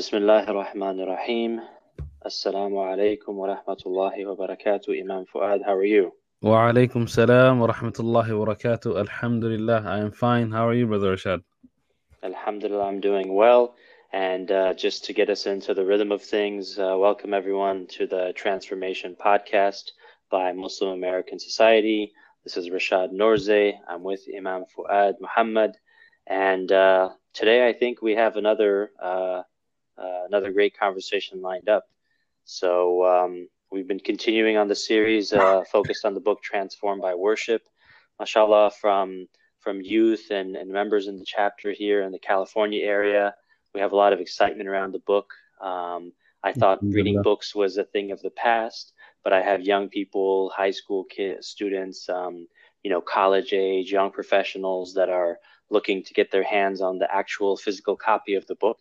بسم الله الرحمن الرحيم السلام عليكم ورحمة الله وبركاته Imam Fuad, how are you? وعليكم السلام ورحمة الله وبركاته الحمد لله I am fine how are you brother Rashad Alhamdulillah, I'm doing well. And uh, just to get us into the rhythm of things, uh, welcome everyone to the Transformation Podcast by Muslim American Society. This is Rashad Norze. I'm with Imam Fuad Muhammad. And uh, today I think we have another uh, another great conversation lined up. So um, we've been continuing on the series uh, focused on the book Transformed by Worship. MashaAllah, from from youth and, and members in the chapter here in the California area. We have a lot of excitement around the book. Um, I thought reading books was a thing of the past, but I have young people, high school kids, students, um, you know, college age, young professionals that are looking to get their hands on the actual physical copy of the book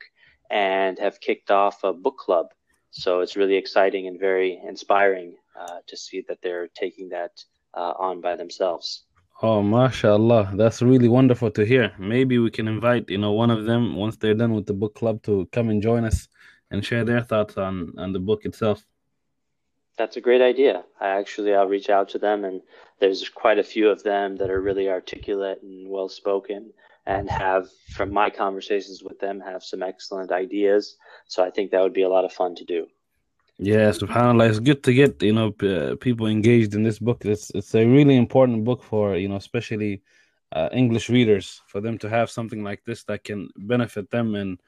and have kicked off a book club. So it's really exciting and very inspiring uh, to see that they're taking that uh, on by themselves. Oh, mashallah. That's really wonderful to hear. Maybe we can invite, you know, one of them once they're done with the book club to come and join us and share their thoughts on, on the book itself. That's a great idea. I actually I'll reach out to them and there's quite a few of them that are really articulate and well spoken and have from my conversations with them have some excellent ideas. So I think that would be a lot of fun to do. Yeah, subhanallah, it's good to get you know p- people engaged in this book. It's it's a really important book for you know especially uh, English readers for them to have something like this that can benefit them in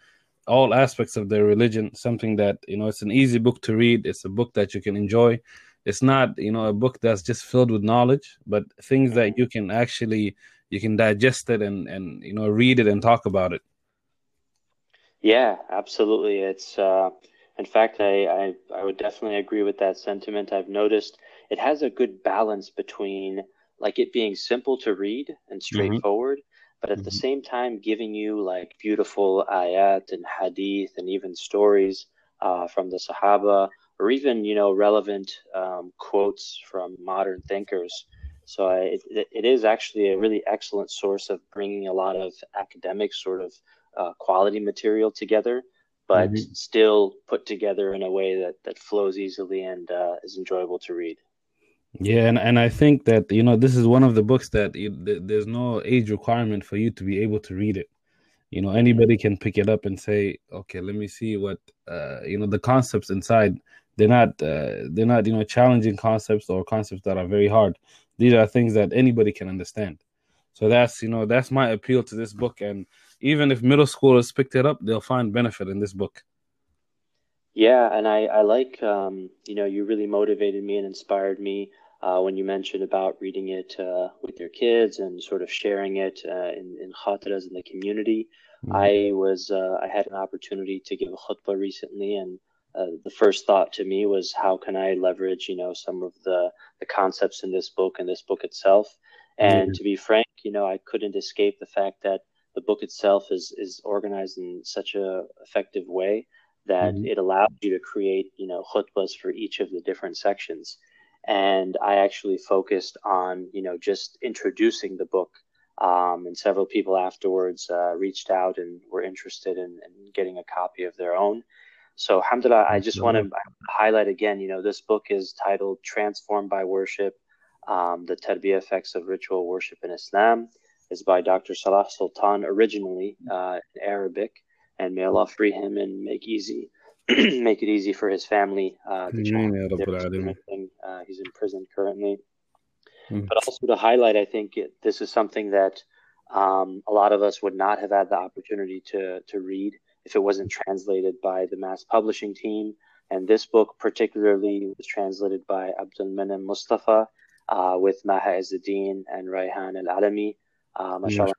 all aspects of their religion. Something that you know it's an easy book to read. It's a book that you can enjoy. It's not you know a book that's just filled with knowledge, but things that you can actually you can digest it and and you know read it and talk about it. Yeah, absolutely. It's. Uh in fact, I, I, I would definitely agree with that sentiment. I've noticed it has a good balance between like it being simple to read and mm-hmm. straightforward, mm-hmm. but at mm-hmm. the same time giving you like beautiful ayat and hadith and even stories uh, from the Sahaba or even you know relevant um, quotes from modern thinkers. So I, it, it is actually a really excellent source of bringing a lot of academic sort of uh, quality material together but mm-hmm. still put together in a way that that flows easily and uh, is enjoyable to read. Yeah, and, and I think that you know this is one of the books that you, there's no age requirement for you to be able to read it. You know, anybody can pick it up and say, okay, let me see what uh, you know the concepts inside. They're not uh, they're not you know challenging concepts or concepts that are very hard. These are things that anybody can understand. So that's you know that's my appeal to this book, and even if middle schoolers picked it up, they'll find benefit in this book. Yeah, and I, I like, um, you know, you really motivated me and inspired me uh, when you mentioned about reading it uh, with your kids and sort of sharing it uh, in, in khatiras in the community. Mm-hmm. I was, uh, I had an opportunity to give a khutbah recently, and uh, the first thought to me was, how can I leverage, you know, some of the, the concepts in this book and this book itself? And mm-hmm. to be frank, you know, I couldn't escape the fact that the book itself is is organized in such a effective way that mm-hmm. it allows you to create you know khutbas for each of the different sections and i actually focused on you know just introducing the book um, and several people afterwards uh, reached out and were interested in, in, getting a copy of their own so alhamdulillah i just want to highlight again you know this book is titled transformed by worship um, the tarbiyah effects of ritual worship in islam is by Dr. Salah Sultan, originally uh, in Arabic, and may Allah free him and make easy, make it easy for his family. Uh, uh, he's in prison currently. Mm. But also to highlight, I think it, this is something that um, a lot of us would not have had the opportunity to to read if it wasn't translated by the MAS Publishing team. And this book, particularly, was translated by Abdul Manem Mustafa uh, with Maha Izzuddin and Raihan Al Alami uh, mashallah,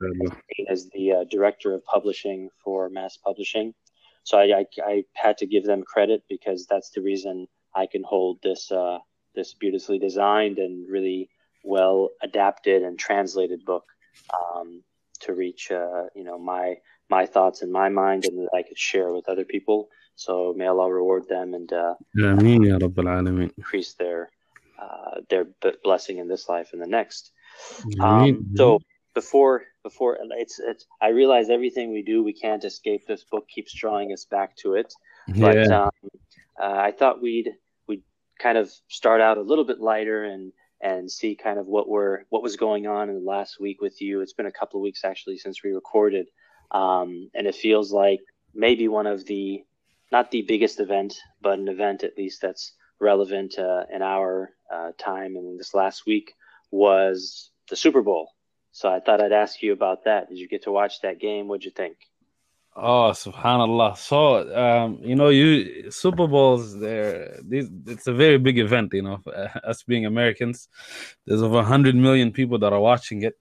as the uh, director of publishing for MAS Publishing. So I, I, I, had to give them credit because that's the reason I can hold this uh, this beautifully designed and really well adapted and translated book um, to reach uh, you know my my thoughts in my mind and that I could share with other people. So may Allah reward them and uh, increase their uh, their blessing in this life and the next. Um, so before before it's it's I realize everything we do we can't escape this book keeps drawing us back to it. But yeah. um, uh, I thought we'd we'd kind of start out a little bit lighter and and see kind of what were what was going on in the last week with you. It's been a couple of weeks actually since we recorded, um, and it feels like maybe one of the not the biggest event, but an event at least that's relevant uh, in our uh, time And this last week was the Super Bowl. So I thought I'd ask you about that. Did you get to watch that game? What'd you think? Oh, subhanallah. So, um, you know, you Super Bowls, there, it's a very big event, you know, us being Americans. There's over 100 million people that are watching it.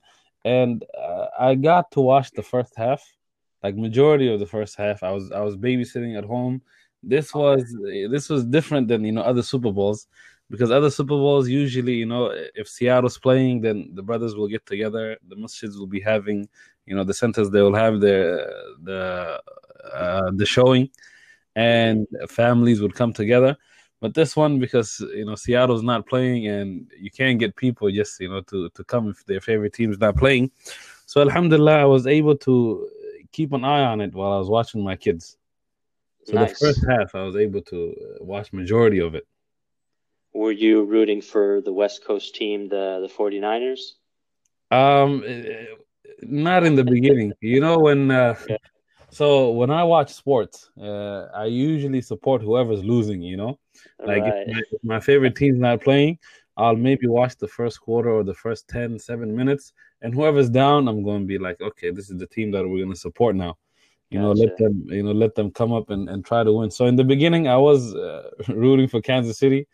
And uh, I got to watch the first half, like majority of the first half. I was I was babysitting at home. This was this was different than, you know, other Super Bowls because other Super Bowls usually, you know, if Seattle's playing, then the brothers will get together. The masjids will be having, you know, the centers they will have the the uh, the showing, and families would come together. But this one, because you know Seattle's not playing, and you can't get people just you know to to come if their favorite team is not playing. So Alhamdulillah, I was able to keep an eye on it while I was watching my kids. So nice. the first half, I was able to watch majority of it were you rooting for the West Coast team, the the 49ers? Um, not in the beginning. You know when. Uh, So when I watch sports, uh, I usually support whoever's losing. You know, like right. if, my, if my favorite team's not playing, I'll maybe watch the first quarter or the first 10, 7 minutes, and whoever's down, I'm going to be like, okay, this is the team that we're going to support now. You gotcha. know, let them, you know, let them come up and, and try to win. So in the beginning, I was uh, rooting for Kansas City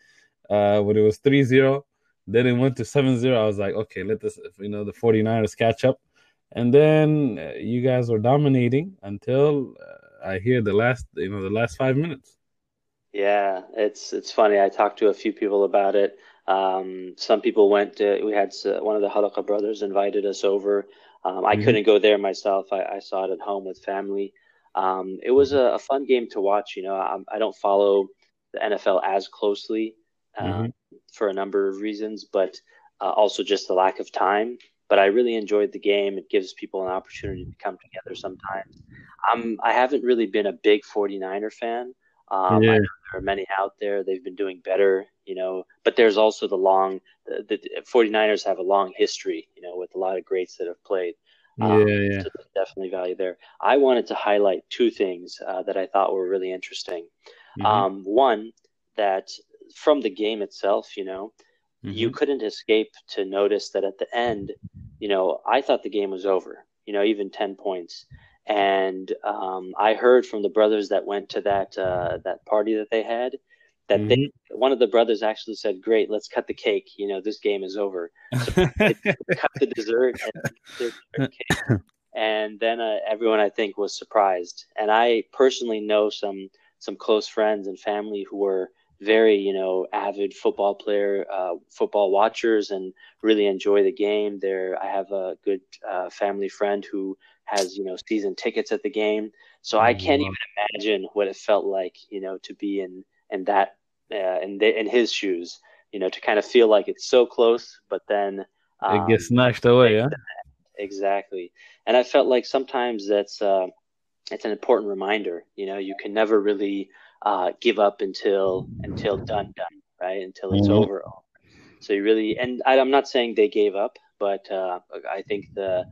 uh, when it was 3-0. Then it went to 7-0. I was like, okay, let this, you know, the 49ers catch up. And then uh, you guys were dominating until uh, I hear the last, you know, the last five minutes. Yeah, it's it's funny. I talked to a few people about it. Um, some people went. To, we had uh, one of the Halaqa brothers invited us over. Um, I mm-hmm. couldn't go there myself. I, I, saw it at home with family. Um, it was a, a, fun game to watch. You know, I, I, don't follow the NFL as closely, mm-hmm. Um, for a number of reasons, but uh, also just the lack of time. But I really enjoyed the game. It gives people an opportunity to come together sometimes. Um, I haven't really been a big 49er fan. Um, yeah. there are many out there. They've been doing better, you know, but there's also the long, the, the 49ers have a long history, you know, with a lot of greats that have played. Um, yeah, yeah. So definitely value there. I wanted to highlight two things uh, that I thought were really interesting. Mm-hmm. Um, one, that from the game itself, you know, mm-hmm. you couldn't escape to notice that at the end, you know, I thought the game was over, you know, even 10 points. And um, I heard from the brothers that went to that uh, that party that they had that mm-hmm. they one of the brothers actually said, "Great, let's cut the cake. You know, this game is over." So cut the dessert and cake. And then uh, everyone, I think, was surprised. And I personally know some some close friends and family who were very you know avid football player uh, football watchers and really enjoy the game. There i have a good uh, family friend who has you know season tickets at the game. So i can't even imagine what it felt like you know to be in in that uh, in, the, in his shoes you know to kind of feel like it's so close but then um, it gets snatched away yeah exactly. And i felt like sometimes that's uh, it's an important reminder you know you can never really uh, give up until until done done right until it's mm-hmm. over. So you really and I, am not saying they gave up, but uh, I think the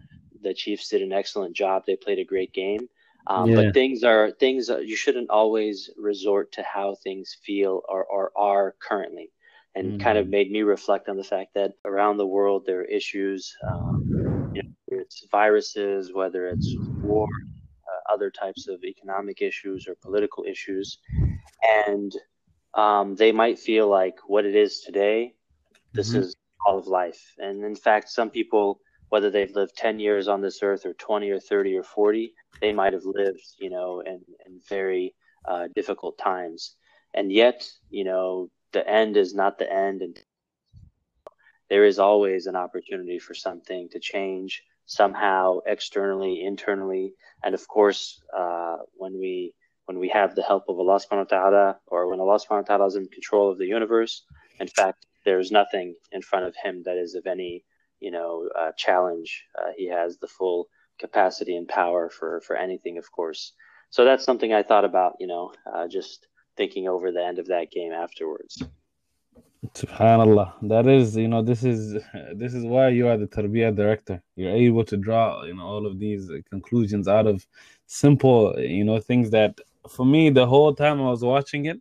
the Chiefs did an excellent job. They played a great game. Um, yeah. But things are things you shouldn't always resort to how things feel or, or are currently, and mm-hmm. kind of made me reflect on the fact that around the world there are issues. Um, you know, it's viruses, whether it's war, uh, other types of economic issues or political issues, and um, they might feel like what it is today, this mm-hmm. is all of life. And in fact, some people, whether they've lived 10 years on this earth or 20 or 30 or 40, they might have lived, you know, in, in very uh, difficult times. And yet, you know, the end is not the end. And there is always an opportunity for something to change somehow externally, internally, and of course, uh, when we when we have the help of Allah subhanahu wa ta'ala or when Allah subhanahu wa ta'ala is in control of the universe, in fact, there's nothing in front of him that is of any you know, uh, challenge. Uh, he has the full capacity and power for for anything, of course. So that's something I thought about, you know, uh, just thinking over the end of that game afterwards. Subhanallah. That is, you know, this is this is why you are the tarbiyah director. You're able to draw, you know, all of these conclusions out of simple, you know, things that for me the whole time I was watching it,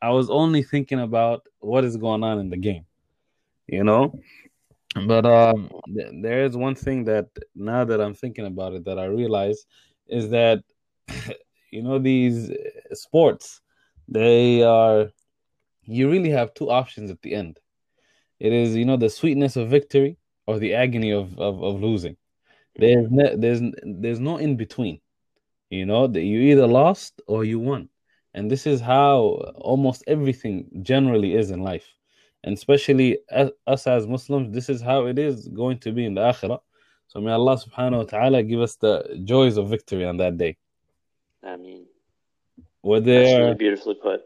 I was only thinking about what is going on in the game. You know? But um th- there is one thing that now that I'm thinking about it that I realize is that you know these sports they are you really have two options at the end. It is, you know, the sweetness of victory or the agony of, of, of losing. There's no, there's there's no in between. You know, that you either lost or you won. And this is how almost everything generally is in life. And especially us as Muslims, this is how it is going to be in the Akhirah. So may Allah subhanahu wa ta'ala give us the joys of victory on that day. I mean, were there really beautifully put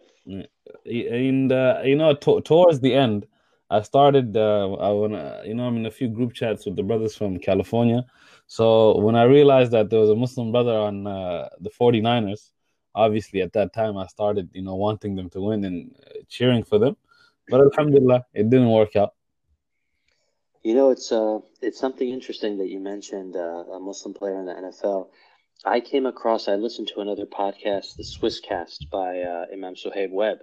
and you know to- towards the end i started uh, i wanna you know i'm in a few group chats with the brothers from california. So when i realized that there was a muslim brother on uh, the 49ers obviously at that time i started you know wanting them to win and uh, cheering for them. But alhamdulillah it didn't work out. You know it's uh it's something interesting that you mentioned uh, a muslim player in the nfl I came across, I listened to another podcast, the Swisscast by uh, Imam Suhaib Webb,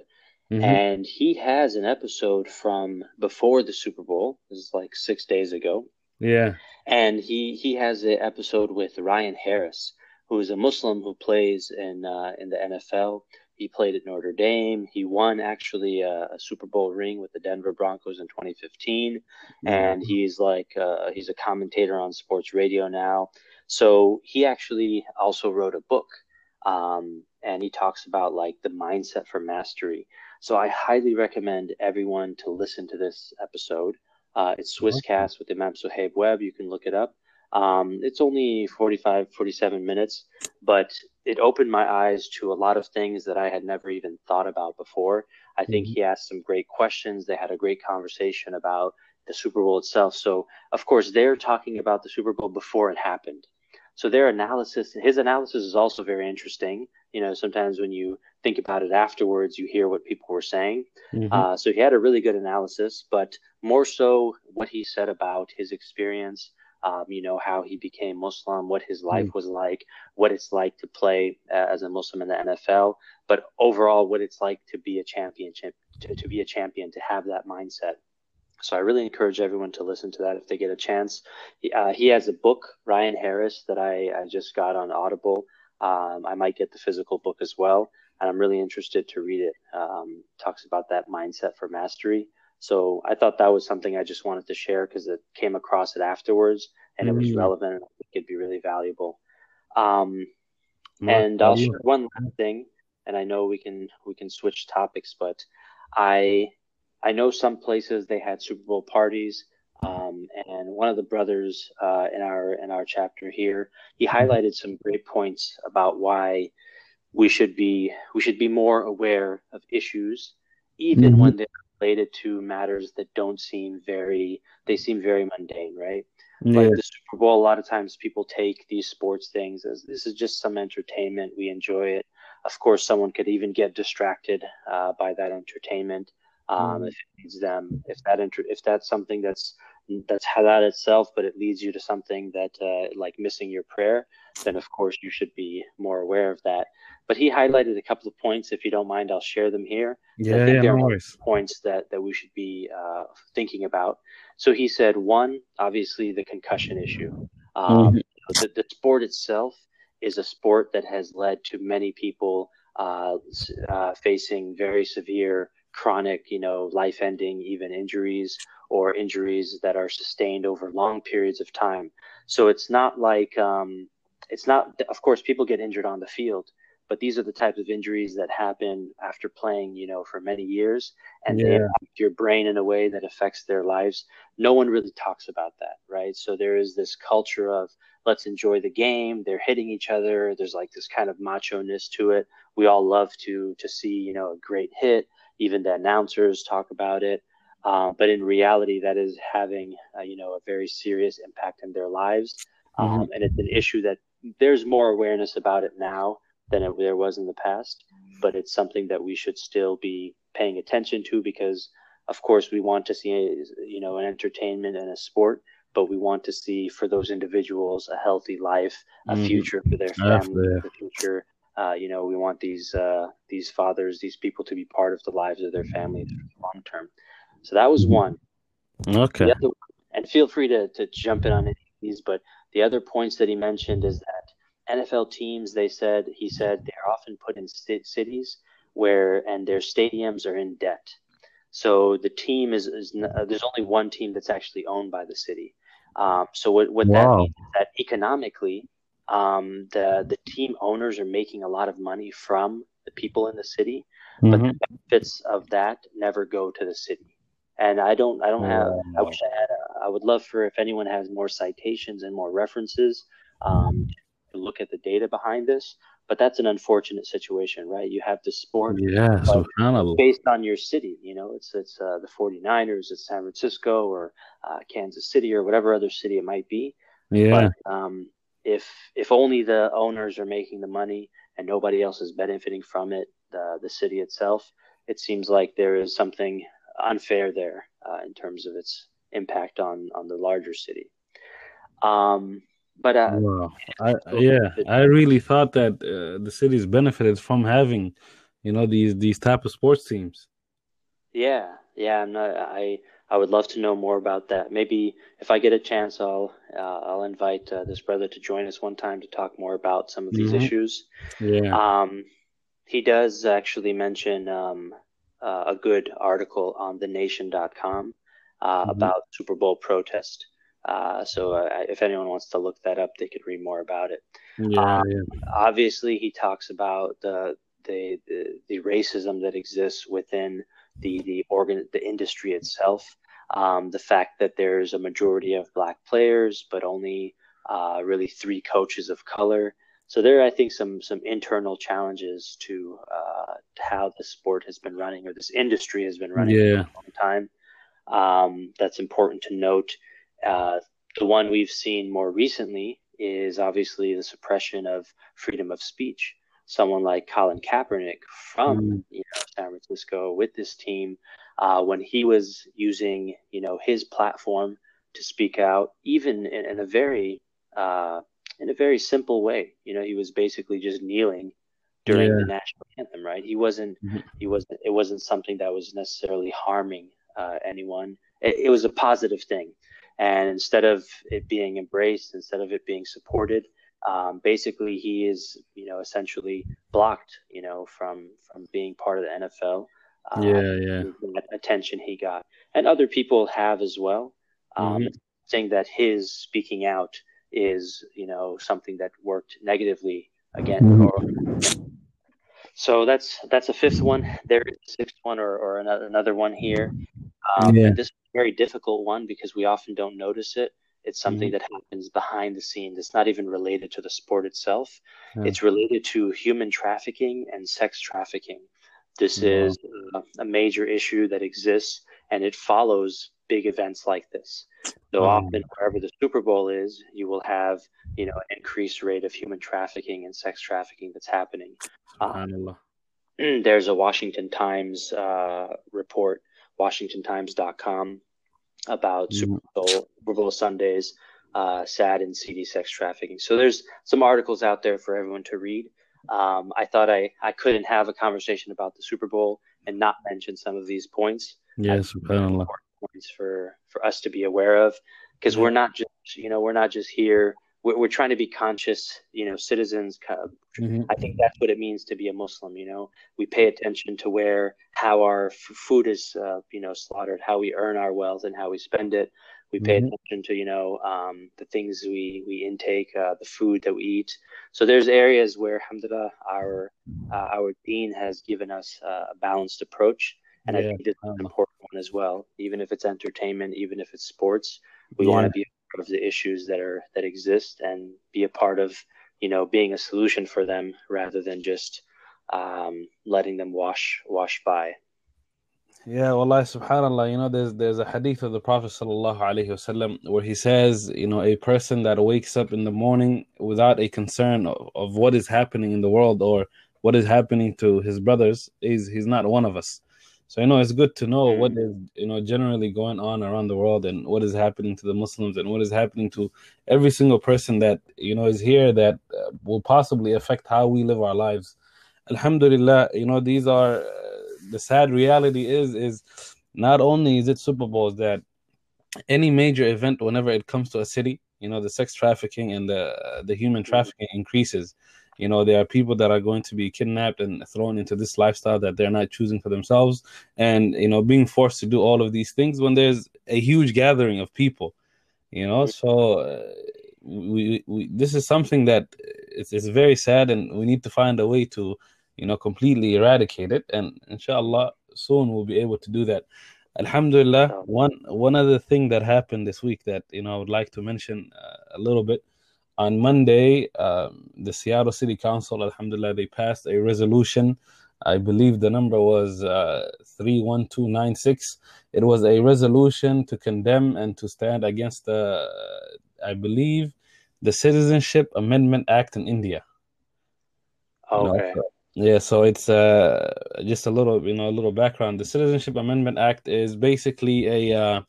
mm-hmm. and he has an episode from before the Super Bowl. This is like six days ago. Yeah. And he, he has an episode with Ryan Harris, who is a Muslim who plays in uh, in the NFL. He played at Notre Dame. He won actually a, a Super Bowl ring with the Denver Broncos in 2015, mm-hmm. and he's like uh, he's a commentator on sports radio now. So he actually also wrote a book, um, and he talks about like the mindset for mastery. So I highly recommend everyone to listen to this episode. Uh, it's Swisscast with Imam Suhaib Webb. You can look it up. Um, it's only 45, 47 minutes, but it opened my eyes to a lot of things that I had never even thought about before. I think mm-hmm. he asked some great questions. They had a great conversation about the Super Bowl itself. So, of course, they're talking about the Super Bowl before it happened. So their analysis, his analysis is also very interesting. You know, sometimes when you think about it afterwards, you hear what people were saying. Mm-hmm. Uh, so he had a really good analysis, but more so what he said about his experience. Um, you know how he became Muslim, what his life mm-hmm. was like, what it's like to play uh, as a Muslim in the NFL, but overall what it's like to be a championship, to, to be a champion, to have that mindset. So I really encourage everyone to listen to that if they get a chance. He, uh, he has a book, Ryan Harris, that I, I just got on Audible. Um, I might get the physical book as well, and I'm really interested to read it. Um, talks about that mindset for mastery. So I thought that was something I just wanted to share because it came across it afterwards and mm-hmm. it was mm. relevant and I think it'd be really valuable. Um, and I'll share one last thing, and I know we can we can switch topics, but I I know some places they had Super Bowl parties. Um, and one of the brothers uh, in our in our chapter here, he highlighted some great points about why we should be we should be more aware of issues, even mm-hmm. when they're related to matters that don't seem very they seem very mundane, right? Yeah. Like the Super Bowl, a lot of times people take these sports things as this is just some entertainment. We enjoy it. Of course, someone could even get distracted uh, by that entertainment um, mm. if it leads them if that inter- if that's something that's that's halal itself but it leads you to something that uh, like missing your prayer then of course you should be more aware of that. But he highlighted a couple of points. If you don't mind i'll share them here. Yeah, I think yeah there no are points that that we should be uh, thinking about. So he said one obviously the concussion issue. Um, mm-hmm. the, the sport itself is a sport that has led to many people uh, uh, facing very severe chronic, you know, life ending, even injuries or injuries that are sustained over long periods of time. So it's not like, um, it's not, of course, people get injured on the field, but these are the types of injuries that happen after playing, you know, for many years and yeah. they impact your brain in a way that affects their lives. No one really talks about that, right? So there is this culture of let's enjoy the game. They're hitting each other. There's like this kind of macho ness to it. We all love to to see, you know, a great hit even the announcers talk about it. Uh, but in reality, that is having uh, you know a very serious impact in their lives, um, mm-hmm. and it's an issue that there's more awareness about it now than it, there was in the past. But it's something that we should still be paying attention to because, of course, we want to see you know an entertainment and a sport, but we want to see for those individuals a healthy life, a mm-hmm. future for their family, the future uh, you know, we want these uh, these fathers, these people to be part of the lives of their families long term. So that was one. Okay. Other, and feel free to, to jump in on any of these, but the other points that he mentioned is that NFL teams, they said, he said, they're often put in st- cities where, and their stadiums are in debt. So the team is, is uh, there's only one team that's actually owned by the city. Um, so what, what wow. that means is that economically, um, the the team owners are making a lot of money from the people in the city, mm-hmm. but the benefits of that never go to the city. And I don't I don't have I wish I had a, I would love for if anyone has more citations and more references um, to look at the data behind this. But that's an unfortunate situation, right? You have the sport yeah, so based on your city. You know, it's it's uh, the 49ers, it's San Francisco or uh, Kansas City or whatever other city it might be. Yeah. But, um, if if only the owners are making the money and nobody else is benefiting from it, the the city itself, it seems like there is something unfair there uh, in terms of its impact on on the larger city. Um, but uh, wow. I, yeah, I really thought that uh, the cities benefited from having, you know, these these type of sports teams. Yeah, yeah, I'm not, I I would love to know more about that. Maybe if I get a chance, I'll uh, I'll invite uh, this brother to join us one time to talk more about some of these mm-hmm. issues. Yeah. Um, he does actually mention um, uh, a good article on thenation.com uh, mm-hmm. about Super Bowl protest. Uh, so uh, if anyone wants to look that up, they could read more about it. Yeah, um, yeah. Obviously, he talks about the, the the the racism that exists within the the organ the industry itself um, the fact that there's a majority of black players, but only uh, really three coaches of color. So there, are, I think, some some internal challenges to, uh, how the sport has been running or this industry has been running yeah. for a long time. Um, that's important to note. Uh, the one we've seen more recently is obviously the suppression of freedom of speech. Someone like Colin Kaepernick from mm. you know, San Francisco with this team uh, when he was using, you know, his platform to speak out, even in, in a very, uh, in a very simple way. You know, he was basically just kneeling during yeah. the national anthem, right? He wasn't, mm-hmm. he wasn't, it wasn't something that was necessarily harming uh, anyone. It, it was a positive thing. And instead of it being embraced, instead of it being supported, um, basically he is, you know, essentially blocked, you know, from from being part of the NFL. Um, yeah, yeah. Attention he got, and other people have as well. Um, mm-hmm. Saying that his speaking out is, you know, something that worked negatively again. Mm-hmm. So that's that's a fifth one. There's a sixth one, or, or another, another one here. Um, yeah. This is a very difficult one because we often don't notice it. It's something mm-hmm. that happens behind the scenes. It's not even related to the sport itself. Yeah. It's related to human trafficking and sex trafficking. This is a major issue that exists and it follows big events like this. So often, wherever the Super Bowl is, you will have you know an increased rate of human trafficking and sex trafficking that's happening. Um, there's a Washington Times uh, report, WashingtonTimes.com, about mm. Super Bowl Super Bowl Sundays, uh, sad and seedy sex trafficking. So there's some articles out there for everyone to read. Um, I thought I, I couldn't have a conversation about the Super Bowl and not mention some of these points. Yes, important points for for us to be aware of because we're not just you know we're not just here. We're, we're trying to be conscious, you know, citizens. Mm-hmm. I think that's what it means to be a Muslim. You know, we pay attention to where how our f- food is, uh, you know, slaughtered, how we earn our wealth, and how we spend it. We pay mm-hmm. attention to you know um, the things we we intake, uh, the food that we eat. So there's areas where, alhamdulillah, our uh, our Deen has given us uh, a balanced approach, and yeah. I think it's an important one as well. Even if it's entertainment, even if it's sports, we yeah. want to be a part of the issues that are that exist and be a part of you know being a solution for them rather than just um, letting them wash wash by. Yeah, Wallah, subhanAllah, you know, there's there's a hadith of the Prophet sallallahu alaihi wasallam where he says, you know, a person that wakes up in the morning without a concern of, of what is happening in the world or what is happening to his brothers is he's not one of us. So you know, it's good to know what is you know generally going on around the world and what is happening to the Muslims and what is happening to every single person that you know is here that uh, will possibly affect how we live our lives. Alhamdulillah, you know, these are. The sad reality is is not only is it Super Bowls that any major event, whenever it comes to a city, you know, the sex trafficking and the the human mm-hmm. trafficking increases. You know, there are people that are going to be kidnapped and thrown into this lifestyle that they're not choosing for themselves, and you know, being forced to do all of these things when there's a huge gathering of people. You know, so uh, we, we this is something that it's, it's very sad, and we need to find a way to you know, completely eradicate it. And inshallah, soon we'll be able to do that. Alhamdulillah, one one other thing that happened this week that you know I would like to mention uh, a little bit. On Monday, um, the Seattle City Council, Alhamdulillah, they passed a resolution. I believe the number was uh, 31296. It was a resolution to condemn and to stand against the, I believe, the Citizenship Amendment Act in India. Okay. You know, yeah, so it's uh, just a little, you know, a little background. The Citizenship Amendment Act is basically a uh,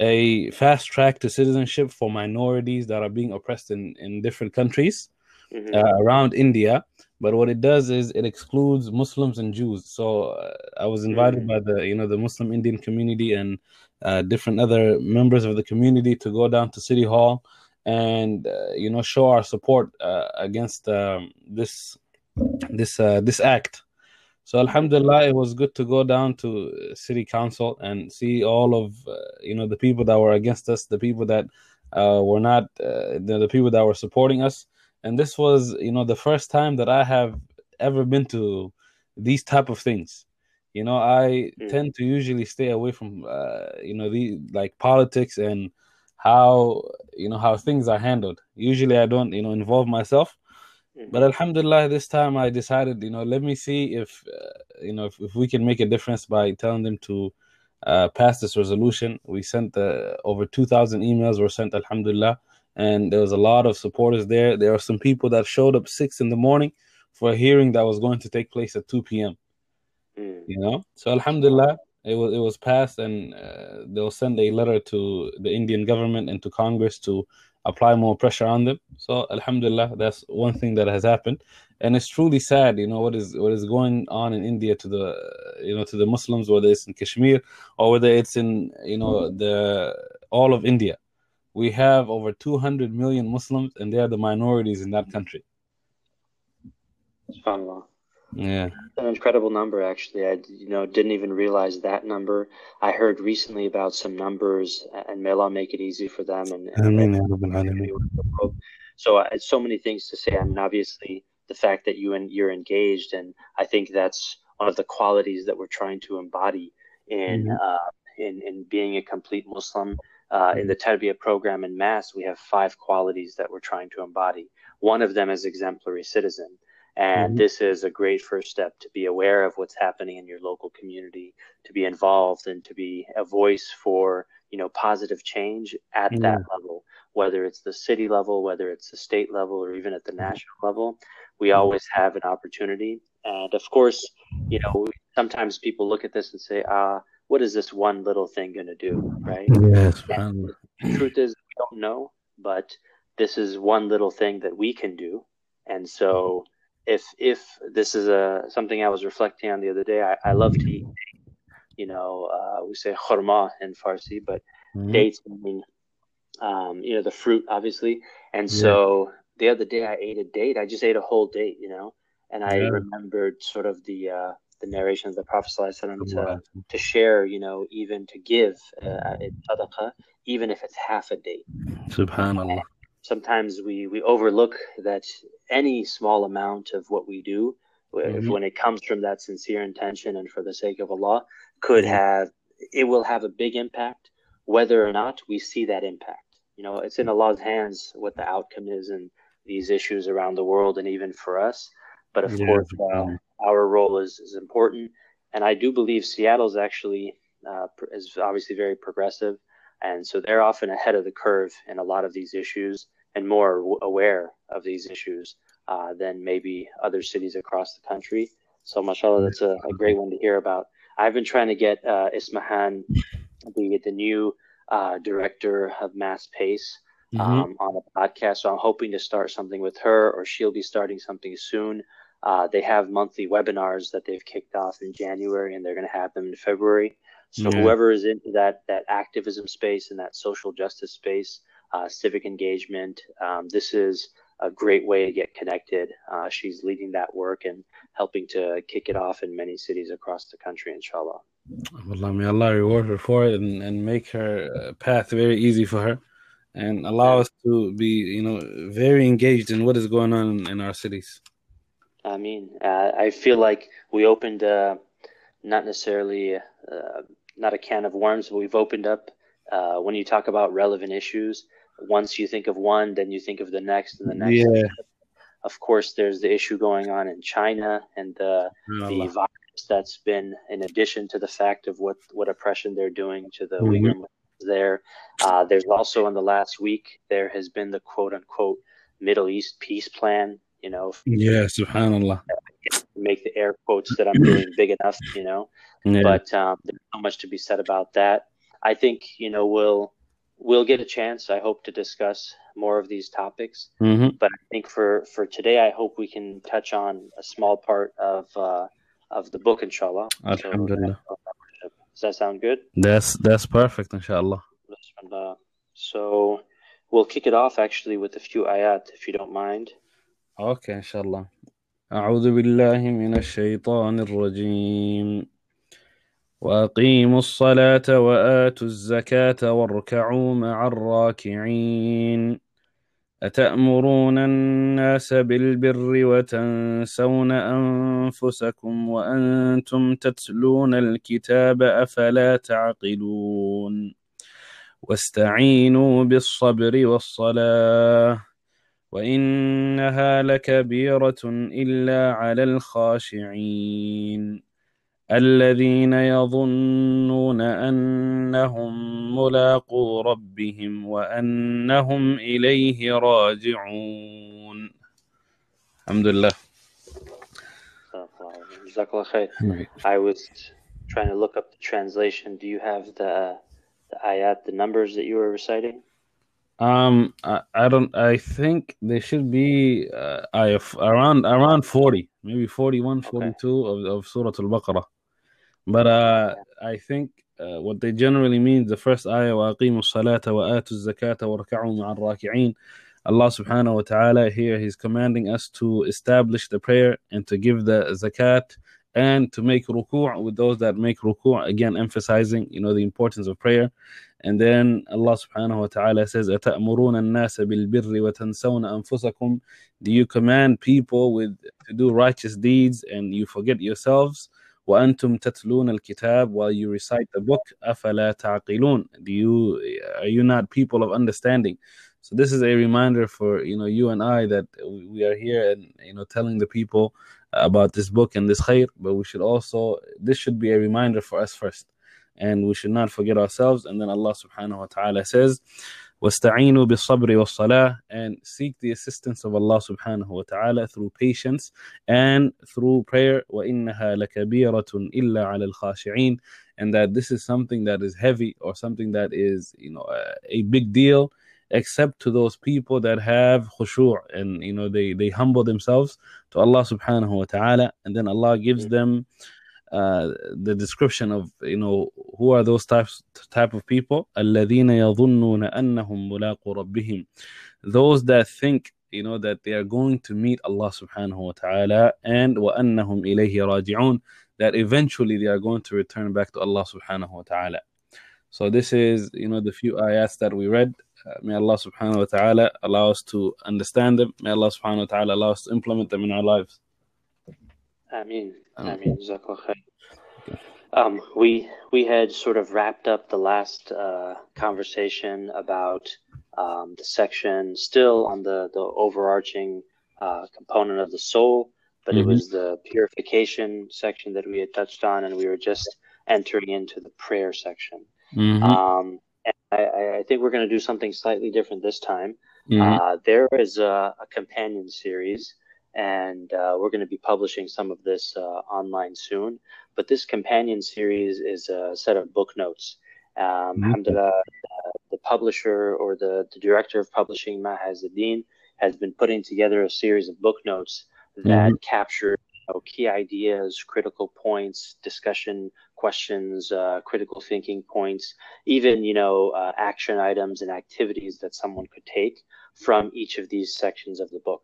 a fast track to citizenship for minorities that are being oppressed in in different countries mm-hmm. uh, around India. But what it does is it excludes Muslims and Jews. So uh, I was invited mm-hmm. by the you know the Muslim Indian community and uh, different other members of the community to go down to City Hall and uh, you know show our support against um, this this uh, this act. So Alhamdulillah, it was good to go down to city council and see all of uh, you know the people that were against us, the people that uh, were not, uh, the, the people that were supporting us. And this was you know the first time that I have ever been to these type of things. You know, I mm. tend to usually stay away from uh, you know the like politics and how you know how things are handled. Usually, I don't you know involve myself but Alhamdulillah, this time I decided, you know, let me see if, uh, you know, if, if, we can make a difference by telling them to uh, pass this resolution. We sent uh, over 2,000 emails were sent, Alhamdulillah, and there was a lot of supporters there. There are some people that showed up six in the morning for a hearing that was going to take place at 2 p.m. Mm. You know, so Alhamdulillah, it was it was passed, and uh, they'll send a letter to the Indian government and to Congress to apply more pressure on them. So Alhamdulillah, that's one thing that has happened, and it's truly sad. You know what is what is going on in India to the you know to the Muslims, whether it's in Kashmir or whether it's in you know the all of India. We have over 200 million Muslims, and they are the minorities in that country. SubhanAllah. Yeah, an incredible number. Actually, I you know didn't even realize that number. I heard recently about some numbers, and may Allah make it easy for them. And, and so, uh, so many things to say. I mean, obviously, the fact that you and you're engaged, and I think that's one of the qualities that we're trying to embody in mm-hmm. uh, in in being a complete Muslim. Uh, in the Tarbiyah program in MAS, we have five qualities that we're trying to embody. One of them is exemplary citizen. And mm-hmm. this is a great first step to be aware of what's happening in your local community, to be involved and to be a voice for, you know, positive change at mm-hmm. that level, whether it's the city level, whether it's the state level, or even at the mm-hmm. national level. We mm-hmm. always have an opportunity. And of course, you know, sometimes people look at this and say, ah, what is this one little thing going to do? Right. Yes. the truth is, we don't know, but this is one little thing that we can do. And so, if if this is a something I was reflecting on the other day, I, I love to eat. You know, uh, we say khurma in Farsi, but mm-hmm. dates mean um, you know the fruit, obviously. And yeah. so the other day I ate a date. I just ate a whole date, you know, and I yeah. remembered sort of the uh, the narration of the Prophet to to share, you know, even to give uh, sadaqah, even if it's half a date. Subhanallah. And sometimes we we overlook that any small amount of what we do, mm-hmm. when it comes from that sincere intention and for the sake of Allah, could mm-hmm. have it will have a big impact, whether or not we see that impact. You know, it's in Allah's hands what the outcome is in these issues around the world and even for us. But of yeah, course, uh, our role is, is important. and I do believe Seattle's actually uh, is obviously very progressive, and so they're often ahead of the curve in a lot of these issues and more aware of these issues uh, than maybe other cities across the country. So, mashallah, that's a, a great one to hear about. I've been trying to get uh, Ismahan, the the new uh, director of MAS PACE, mm-hmm. um, on a podcast. So I'm hoping to start something with her, or she'll be starting something soon. Uh, they have monthly webinars that they've kicked off in January, and they're going to have them in February. So whoever is into that that activism space and that social justice space, uh, civic engagement, um, this is a great way to get connected. Uh, she's leading that work and helping to kick it off in many cities across the country, inshallah. Well, may Allah reward her for it and, and make her uh, path very easy for her and allow us to be, you know, very engaged in what is going on in our cities. I mean, uh, I feel like we opened uh, not necessarily uh, not a can of worms, but we've opened up uh, when you talk about relevant issues. Once you think of one, then you think of the next and the next. Yeah. Of course, there's the issue going on in China and the, the virus that's been in addition to the fact of what, what oppression they're doing to the mm-hmm. Uyghur there. Uh, there's also in the last week there has been the quote unquote Middle East peace plan. You know, yeah, Subhanallah. Make the air quotes that I'm doing big enough, you know. Yeah. But um, there's so much to be said about that. I think you know we'll we'll get a chance. I hope to discuss more of these topics. Mm-hmm. But I think for for today, I hope we can touch on a small part of uh, of the book, inshallah. Alhamdulillah. So, does that sound good? That's that's perfect, inshallah. So we'll kick it off actually with a few ayat, if you don't mind. Okay, inshallah. أعوذ بالله من الشيطان الرجيم وأقيموا الصلاة وآتوا الزكاة واركعوا مع الراكعين. أتأمرون الناس بالبر وتنسون أنفسكم وأنتم تتلون الكتاب أفلا تعقلون. واستعينوا بالصبر والصلاة وإنها لكبيرة إلا على الخاشعين. الذين يظنون أنهم ملاقو ربهم وأنهم إليه راجعون الحمد لله I was trying to look up the translation. Do you have the the ayat, the numbers that you were reciting? Um, I, I don't. I think there should be uh, I around around forty, maybe 41, 42 okay. of, of Surah Al-Baqarah. But uh, I think uh, what they generally mean, the first ayah, وَأَقِيمُوا الصَّلَاةَ وَآتُوا الزَّكَاةَ وَارْكَعُوا مَعَ الرَّاكِعِينَ Allah subhanahu wa ta'ala here, He's commanding us to establish the prayer and to give the zakat and to make ruku' with those that make ruku' again emphasizing you know the importance of prayer and then Allah subhanahu wa ta'ala says أَتَأْمُرُونَ النَّاسَ بِالْبِرِّ وَتَنْسَوْنَ أَنفُسَكُمْ do you command people with to do righteous deeds and you forget yourselves وأنتم تتلون الكتاب while you recite the book أفلا تعقلون do you are you not people of understanding so this is a reminder for you know you and I that we are here and you know telling the people about this book and this khair but we should also this should be a reminder for us first and we should not forget ourselves and then Allah subhanahu wa ta'ala says واستعينوا بالصبر والصلاة and seek the assistance of Allah subhanahu wa ta'ala through patience and through prayer وإنها لكبيرة إلا على الخاشعين and that this is something that is heavy or something that is you know a, a big deal except to those people that have khushu' and you know they they humble themselves to Allah subhanahu wa ta'ala and then Allah gives them uh, the description of you know who are those types type of people الذين يظنون أنهم ملاقو ربهم those that think you know that they are going to meet Allah subhanahu wa ta'ala and وأنهم إليه راجعون that eventually they are going to return back to Allah subhanahu wa ta'ala so this is you know the few ayats that we read uh, may Allah subhanahu wa ta'ala allow us to understand them may Allah subhanahu wa ta'ala allow us to implement them in our lives Ameen. Ameen. Um, we we had sort of wrapped up the last uh, conversation about um, the section still on the the overarching uh, component of the soul, but mm-hmm. it was the purification section that we had touched on, and we were just entering into the prayer section. Mm-hmm. Um, I, I, think we're going to do something slightly different this time. Mm-hmm. Uh, there is a, a, companion series, and uh, we're going to be publishing some of this uh, online soon. But this companion series is a set of book notes. Um, mm-hmm. the, the publisher or the, the director of publishing, Maha Izzeddin, has been putting together a series of book notes that mm-hmm. capture you know, key ideas, critical points, discussion questions, uh, critical thinking points, even you know uh, action items and activities that someone could take from each of these sections of the book.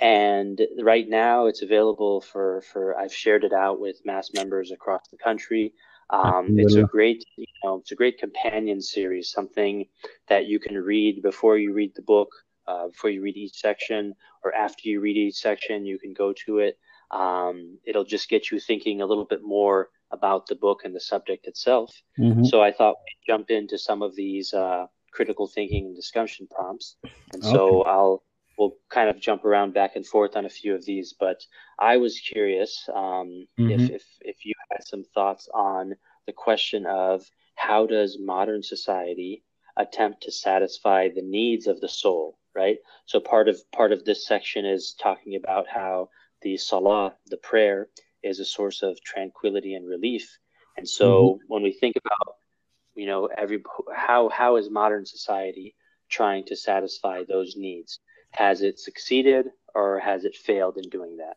And right now, it's available for for I've shared it out with MAS members across the country. Um, it's a great, you know, it's a great companion series, something that you can read before you read the book, uh, before you read each section, or after you read each section, you can go to it. Um, it'll just get you thinking a little bit more about the book and the subject itself. Mm-hmm. So I thought we'd jump into some of these uh, critical thinking and discussion prompts. And so okay. I'll we'll kind of jump around back and forth on a few of these. But I was curious um, mm-hmm. if, if if you had some thoughts on the question of how does modern society attempt to satisfy the needs of the soul right so part of part of this section is talking about how the salah the prayer is a source of tranquility and relief. And so mm-hmm. when we think about, you know, every how how is modern society trying to satisfy those needs? Has it succeeded or has it failed in doing that?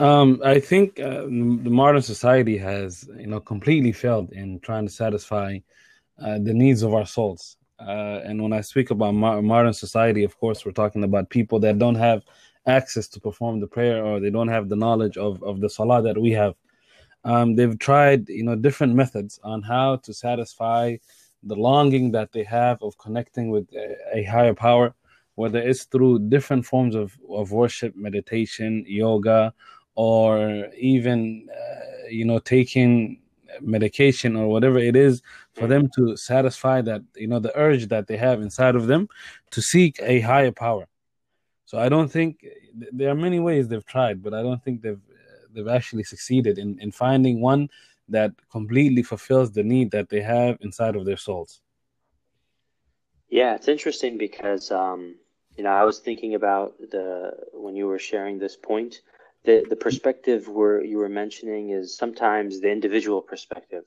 Um, I think uh, the modern society has, you know, completely failed in trying to satisfy uh, the needs of our souls. Uh, and when I speak about mo- modern society, of course, we're talking about people that don't have access to perform the prayer or they don't have the knowledge of, of the salah that we have. Um, they've tried, you know, different methods on how to satisfy the longing that they have of connecting with a, a higher power, whether it's through different forms of, of worship, meditation, yoga, or even, uh, you know, taking medication or whatever it is for them to satisfy that, you know, the urge that they have inside of them to seek a higher power. So I don't think there are many ways they've tried, but I don't think they've they've actually succeeded in, in finding one that completely fulfills the need that they have inside of their souls. Yeah, it's interesting because um, you know I was thinking about the when you were sharing this point, the the perspective where you were mentioning is sometimes the individual perspective.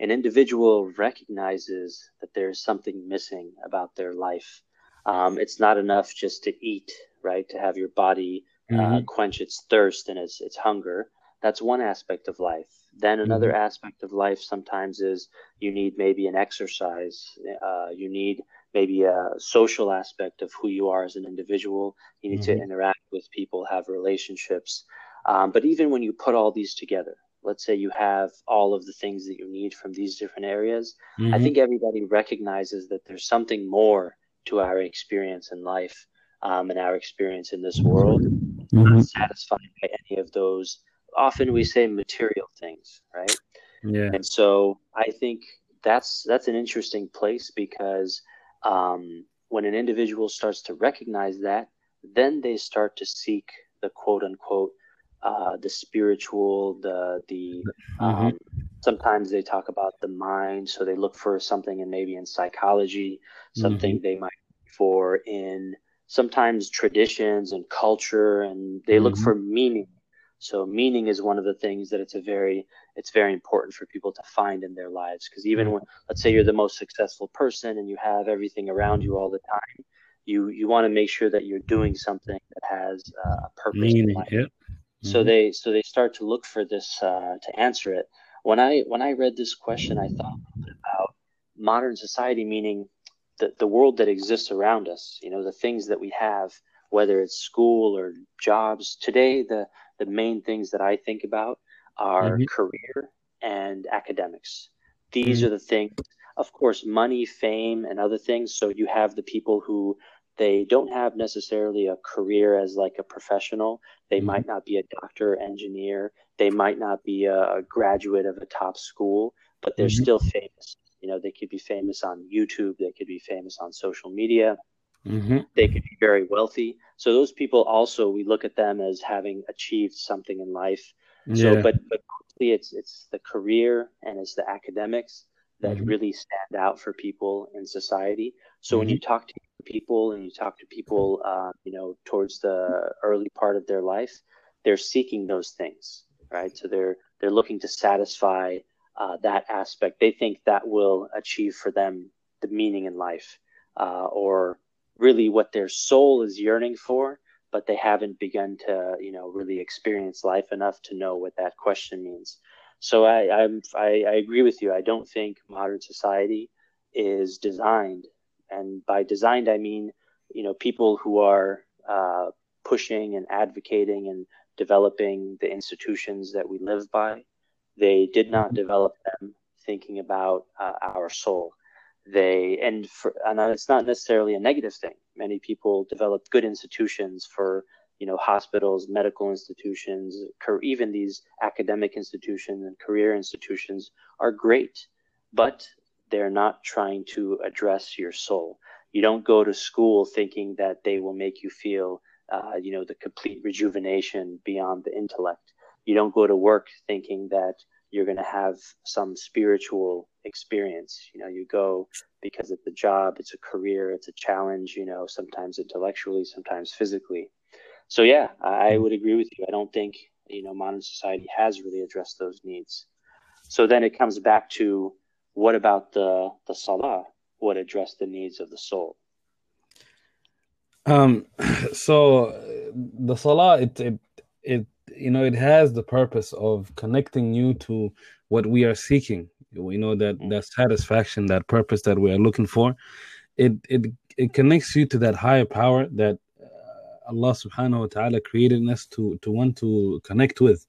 An individual recognizes that there's something missing about their life. Um, it's not enough just to eat right? To have your body uh, mm-hmm. quench its thirst and its its hunger. That's one aspect of life. Then another mm-hmm. aspect of life sometimes is you need maybe an exercise. Uh, you need maybe a social aspect of who you are as an individual. You need mm-hmm. to interact with people, have relationships. Um, but even when you put all these together, let's say you have all of the things that you need from these different areas, I mm-hmm. think everybody recognizes that there's something more to our experience in life um, and our experience in this world, mm-hmm. not satisfied by any of those. Often we say material things, right? Yeah. And so I think that's that's an interesting place because um, when an individual starts to recognize that, then they start to seek the quote unquote uh, the spiritual, the the mm-hmm. um, sometimes they talk about the mind, so they look for something in maybe in psychology, something mm-hmm. they might for in sometimes traditions and culture and they mm-hmm. look for meaning so meaning is one of the things that it's a very it's very important for people to find in their lives because even when let's say you're the most successful person and you have everything around you all the time you you want to make sure that you're doing something that has uh, a purpose meaning, yeah. Mm-hmm. so they so they start to look for this uh, to answer it when i when i read this question i thought about modern society meaning the, the world that exists around us, you know, the things that we have, whether it's school or jobs. Today, the, the main things that I think about are mm-hmm. career and academics. These mm-hmm. are the things, of course, money, fame, and other things. So you have the people who they don't have necessarily a career as like a professional. They mm-hmm. might not be a doctor, engineer. They might not be a, a graduate of a top school, but they're mm-hmm. still famous. You know, they could be famous on YouTube, they could be famous on social media. Mm-hmm. They could be very wealthy. So those people also we look at them as having achieved something in life. Yeah. So, but but it's it's the career and it's the academics that mm-hmm. really stand out for people in society. So mm-hmm. when you talk to people and you talk to people, uh, you know, towards the early part of their life, they're seeking those things, right? So they're they're looking to satisfy uh, that aspect. They think that will achieve for them the meaning in life, uh, or really what their soul is yearning for, but they haven't begun to, you know, really experience life enough to know what that question means. So I, I'm, I, I agree with you. I don't think modern society is designed, and by designed I mean, you know, people who are uh, pushing and advocating and developing the institutions that we live by. They did not develop them thinking about uh, our soul. They and for and it's not necessarily a negative thing. Many people develop good institutions for you know, hospitals, medical institutions, even these academic institutions and career institutions are great, but they're not trying to address your soul. You don't go to school thinking that they will make you feel, uh, you know, the complete rejuvenation beyond the intellect. You don't go to work thinking that you're going to have some spiritual experience. You know, you go because it's a job, it's a career, it's a challenge, you know, sometimes intellectually, sometimes physically. So yeah, I, would agree with you. I don't think you know modern society has really addressed those needs. So then it comes back to what about the the salah would address the needs of the soul? Um, so the salah it it it you know it has the purpose of connecting you to what we are seeking. We know that mm-hmm. that satisfaction, that purpose that we are looking for, it it it connects you to that higher power that Allah subhanahu wa ta'ala created us to, to want to connect with.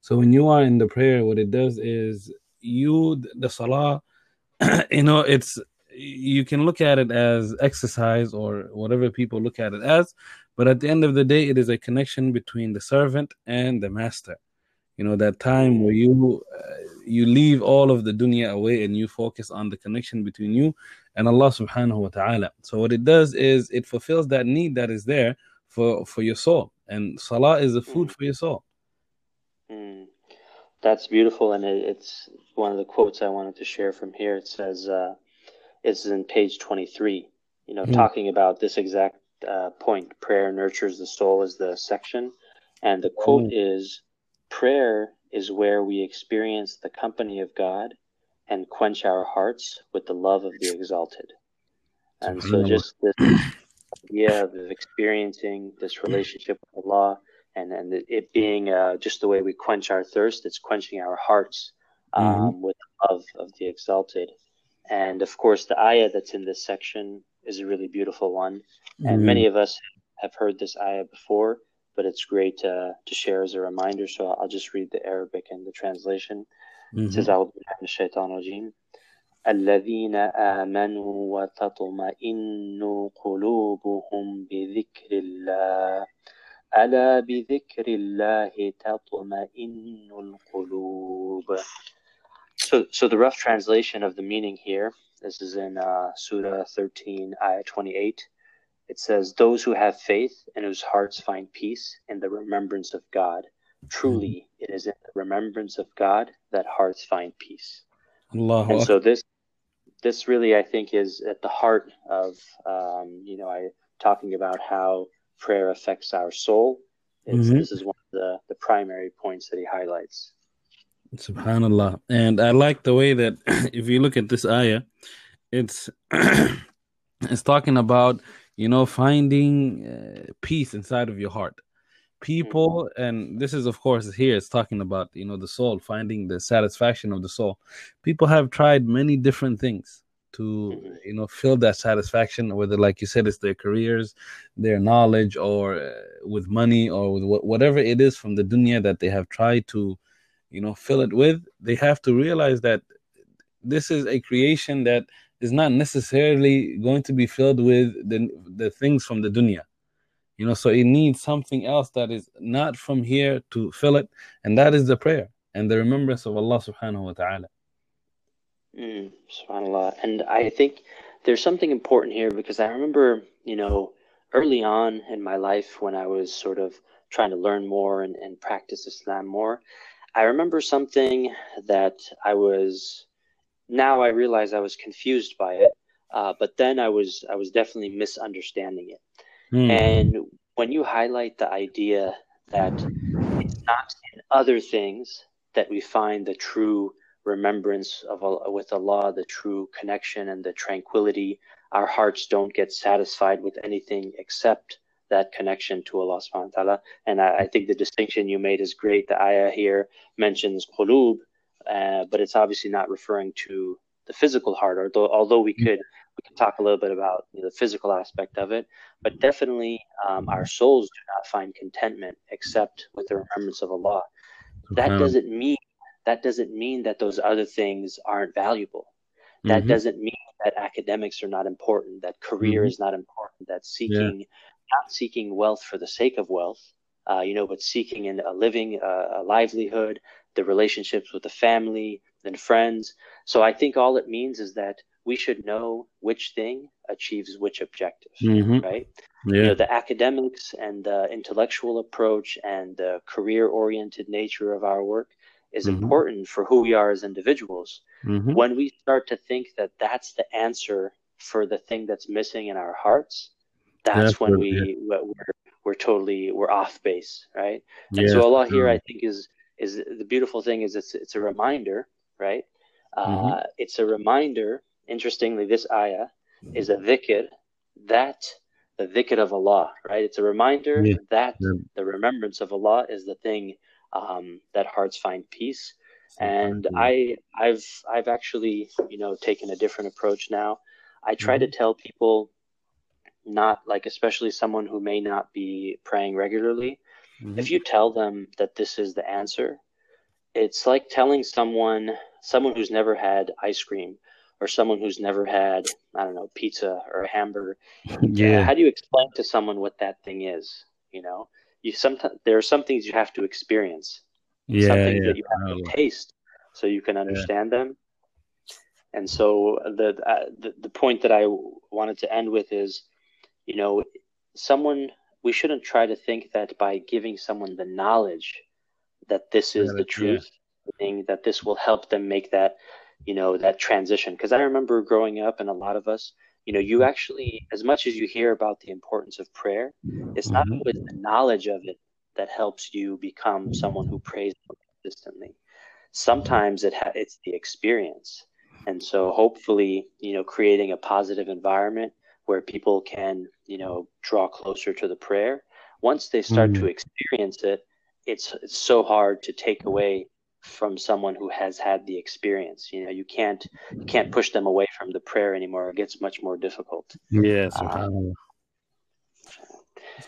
So when you are in the prayer, what it does is you, the salah, you know, it's, you can look at it as exercise or whatever people look at it as, but at the end of the day, it is a connection between the servant and the master. You know, that time where you, uh, you leave all of the dunya away and you focus on the connection between you and Allah subhanahu wa ta'ala. So what it does is it fulfills that need that is there for for your soul and salah is the food mm. for your soul mm. that's beautiful and it, it's one of the quotes i wanted to share from here it says uh, it's in page 23 you know mm. talking about this exact uh, point prayer nurtures the soul is the section and the quote mm. is prayer is where we experience the company of god and quench our hearts with the love of the exalted and so just this idea of experiencing this relationship with Allah and, and it being uh, just the way we quench our thirst, it's quenching our hearts um, mm-hmm. with love of the exalted. And of course, the ayah that's in this section is a really beautiful one. And mm-hmm. many of us have heard this ayah before, but it's great to, to share as a reminder. So I'll just read the Arabic and the translation. Mm-hmm. It says, الذين آمنوا وتطمئن قلوبهم بذكر الله ألا بذكر الله تطمئن القلوب So, so the rough translation of the meaning here, this is in uh, Surah 13, Ayah 28. It says, Those who have faith and whose hearts find peace in the remembrance of God. Truly, it is in the remembrance of God that hearts find peace. And so this this really, I think, is at the heart of um, you know, I talking about how prayer affects our soul. Mm-hmm. This is one of the, the primary points that he highlights. Subhanallah, and I like the way that if you look at this ayah, it's it's talking about you know finding uh, peace inside of your heart. People and this is of course here it's talking about you know the soul finding the satisfaction of the soul. People have tried many different things to mm-hmm. you know feel that satisfaction whether like you said it's their careers their knowledge or uh, with money or with wh- whatever it is from the dunya that they have tried to you know fill it with they have to realize that this is a creation that is not necessarily going to be filled with the the things from the dunya you know, so it needs something else that is not from here to fill it, and that is the prayer and the remembrance of Allah subhanahu wa ta'ala. Mm, subhanallah. And I think there's something important here because I remember, you know, early on in my life when I was sort of trying to learn more and, and practice Islam more, I remember something that I was now I realize I was confused by it, uh, but then I was I was definitely misunderstanding it. Mm. And when you highlight the idea that it's not in other things that we find the true remembrance of with Allah, the true connection and the tranquility. Our hearts don't get satisfied with anything except that connection to Allah subhanahu wa ta'ala. And I, I, think the distinction you made is great. The ayah here mentions qulub, uh, but it's obviously not referring to the physical heart, although, although we could we can talk a little bit about you know, the physical aspect of it, but definitely um, our souls do not find contentment except with the remembrance of Allah. That doesn't mean that doesn't mean that those other things aren't valuable. That mm-hmm. doesn't mean that academics are not important, that career mm-hmm. is not important, that seeking. Not seeking wealth for the sake of wealth, uh, you know, but seeking in a living, uh, a livelihood, the relationships with the family and friends. So I think all it means is that we should know which thing achieves which objective, mm-hmm. right? Yeah. You know, the academics and the intellectual approach and the career oriented nature of our work is mm-hmm. important for who we are as individuals. Mm-hmm. When we start to think that that's the answer for the thing that's missing in our hearts, that's when we we're, we're totally we're off base, right? And so Allah here, I think, is is the beautiful thing is it's it's a reminder, right? Mm-hmm. Uh, it's a reminder. Interestingly, this ayah is a dhikr that the dhikr of Allah, right? It's a reminder yeah. that yeah. the remembrance of Allah is the thing um, that hearts find peace. And I, I've, I've actually, you know, taken a different approach now. I try mm-hmm. to tell people, not like, especially someone who may not be praying regularly, mm-hmm. if you tell them that this is the answer, it's like telling someone, someone who's never had ice cream or someone who's never had, I don't know, pizza or a hamburger. yeah. How do you explain to someone what that thing is? You know, you sometimes there are some things you have to experience. Yeah, some things yeah, that you have to taste so you can understand yeah. them. And so the, uh, the the point that I wanted to end with is, you know, someone we shouldn't try to think that by giving someone the knowledge that this is the truth thing that this will help them make that you know that transition. Because i remember growing up and a lot of us you know you actually as much as you hear about the importance of prayer it's not mm-hmm. always the knowledge of it that helps you become someone who prays consistently. Sometimes it ha- it's the experience. And so hopefully you know creating a positive environment where people can you know draw closer to the prayer once they start mm-hmm. to experience it it's, it's so hard to take away from someone who has had the experience. You know, you can't you can't push them away from the prayer anymore. It gets much more difficult. Yes. Um,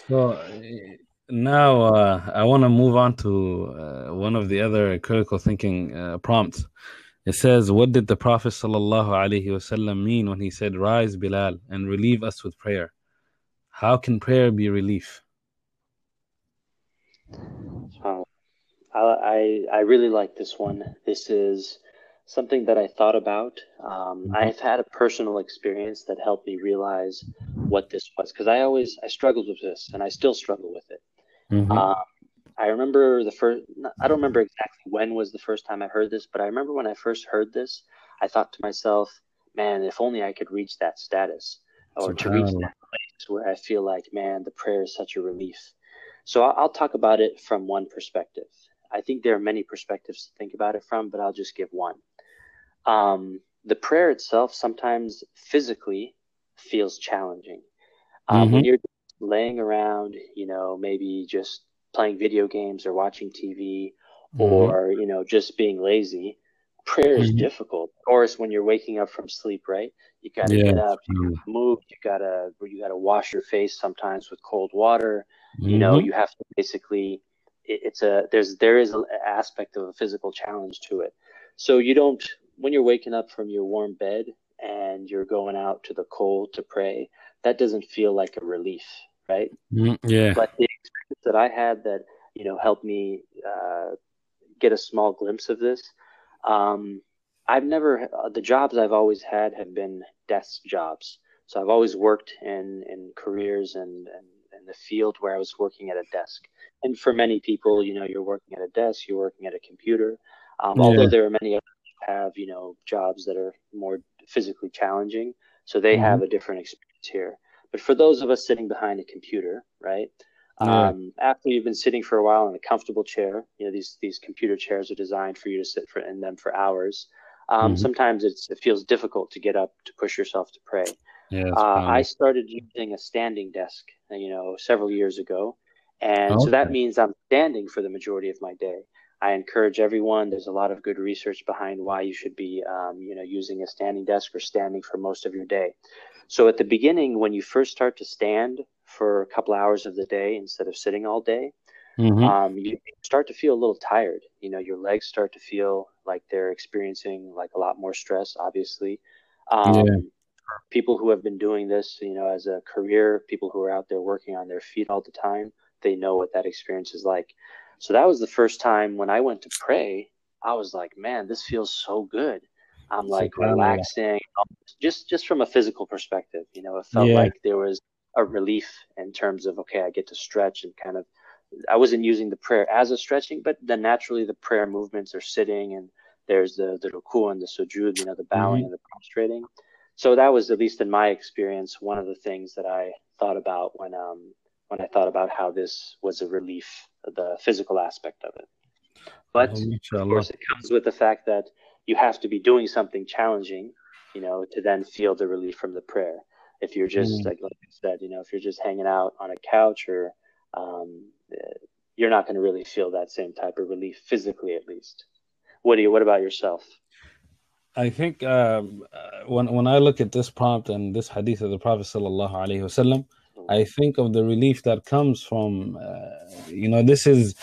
so now uh, I want to move on to uh, one of the other critical thinking uh, prompts. It says, "What did the Prophet sallallahu alaihi wasallam mean when he said, "Rise, Bilal, and relieve us with prayer"? How can prayer be relief?" I, I really like this one. This is something that I thought about. Um, mm-hmm. I've had a personal experience that helped me realize what this was because I always I struggled with this and I still struggle with it. Mm-hmm. Um, I remember the first. I don't remember exactly when was the first time I heard this, but I remember when I first heard this, I thought to myself, "Man, if only I could reach that status, or to reach that place where I feel like, man, the prayer is such a relief." So I'll talk about it from one perspective. I think there are many perspectives to think about it from, but I'll just give one. Um, the prayer itself sometimes physically feels challenging. Um, mm-hmm. When you're laying around, you know, maybe just playing video games or watching TV mm-hmm. or, you know, just being lazy, prayer is mm-hmm. difficult. Of course, when you're waking up from sleep, right? You got to yeah. get up, you gotta move, you gotta you gotta wash your face sometimes with cold water. You know, mm-hmm. you have to basically it's a there's there is an aspect of a physical challenge to it. So you don't when you're waking up from your warm bed and you're going out to the cold to pray, that doesn't feel like a relief, right? Mm, yeah. But the experience that I had that you know helped me uh, get a small glimpse of this. Um, I've never uh, the jobs I've always had have been desk jobs. So I've always worked in, in careers and, and in the field where I was working at a desk. And for many people, you know, you're working at a desk, you're working at a computer. Um, yeah. Although there are many others who have, you know, jobs that are more physically challenging. So they mm-hmm. have a different experience here. But for those of us sitting behind a computer, right? Yeah. Um, after you've been sitting for a while in a comfortable chair, you know these these computer chairs are designed for you to sit for in them for hours. Um, mm-hmm. Sometimes it's, it feels difficult to get up to push yourself to pray. Yeah, uh, I started using a standing desk, you know, several years ago, and okay. so that means I'm standing for the majority of my day. I encourage everyone. There's a lot of good research behind why you should be, um, you know, using a standing desk or standing for most of your day. So at the beginning, when you first start to stand for a couple hours of the day instead of sitting all day, mm-hmm. um, you start to feel a little tired. You know, your legs start to feel like they're experiencing like a lot more stress. Obviously, um, yeah. people who have been doing this, you know, as a career, people who are out there working on their feet all the time, they know what that experience is like. So that was the first time when I went to pray. I was like, man, this feels so good. I'm like relaxing, just just from a physical perspective. You know, it felt yeah. like there was a relief in terms of okay, I get to stretch and kind of. I wasn't using the prayer as a stretching, but then naturally the prayer movements are sitting and there's the the ruku and the sujud, you know, the bowing mm-hmm. and the prostrating. So that was at least in my experience one of the things that I thought about when um when I thought about how this was a relief, the physical aspect of it. But oh, of course, it comes with the fact that you have to be doing something challenging, you know, to then feel the relief from the prayer. If you're just mm. like, like I said, you know, if you're just hanging out on a couch or um, you're not going to really feel that same type of relief physically, at least. What do you? What about yourself? I think um, uh, when when I look at this prompt and this hadith of the Prophet sallallahu alaihi wasallam, I think of the relief that comes from, uh, you know, this is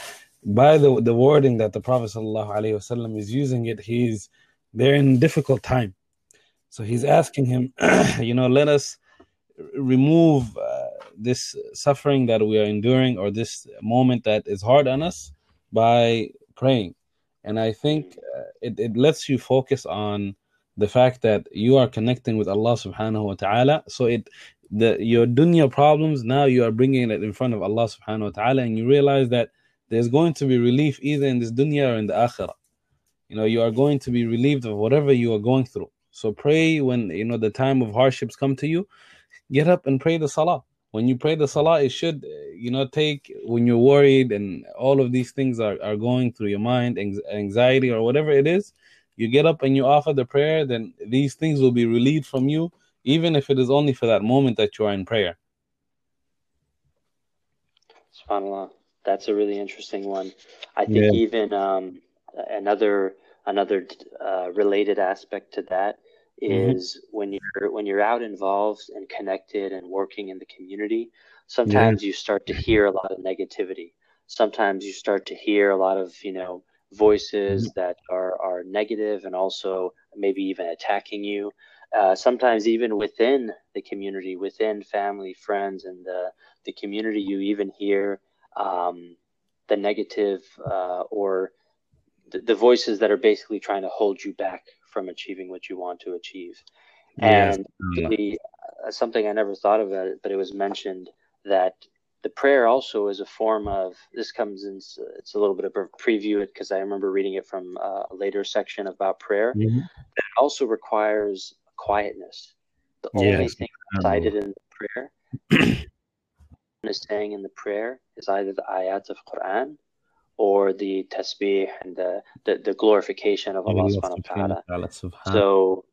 by the the wording that the Prophet ﷺ is using it. He's they're in difficult time, so he's asking him, you know, let us remove uh, this suffering that we are enduring or this moment that is hard on us by praying. And I think uh, it, it lets you focus on the fact that you are connecting with Allah subhanahu wa ta'ala. So it the your dunya problems now you are bringing it in front of Allah subhanahu wa ta'ala and you realize that there's going to be relief either in this dunya or in the akhirah. You know you are going to be relieved of whatever you are going through. So pray when you know the time of hardships come to you get up and pray the salah. When you pray the salah it should you know take when you're worried and all of these things are, are going through your mind anxiety or whatever it is you get up and you offer the prayer then these things will be relieved from you even if it is only for that moment that you are in prayer. SubhanAllah. That's a really interesting one. I think yeah. even um, another another uh, related aspect to that mm-hmm. mm-hmm. when you're when you're out involved and connected and working in the community. Sometimes yeah. you start to hear a lot of negativity. Sometimes you start to hear a lot of you know voices mm-hmm. that are are negative and also maybe even attacking you uh, sometimes even within the community, within family, friends, and the, the community, you even hear um, the negative uh, or the, the, voices that are basically trying to hold you back from achieving what you want to achieve. Yes. And the, uh, something I never thought of it, but it was mentioned that the prayer also is a form of this comes in it's a little bit of a preview it because i remember reading it from uh, a later section about prayer mm-hmm. that also requires quietness. The yes. only thing cited in the prayer is saying in the prayer is either the ayat of Quran or the tasbih and the, the, the glorification of Allah subhanahu wa ta'ala. So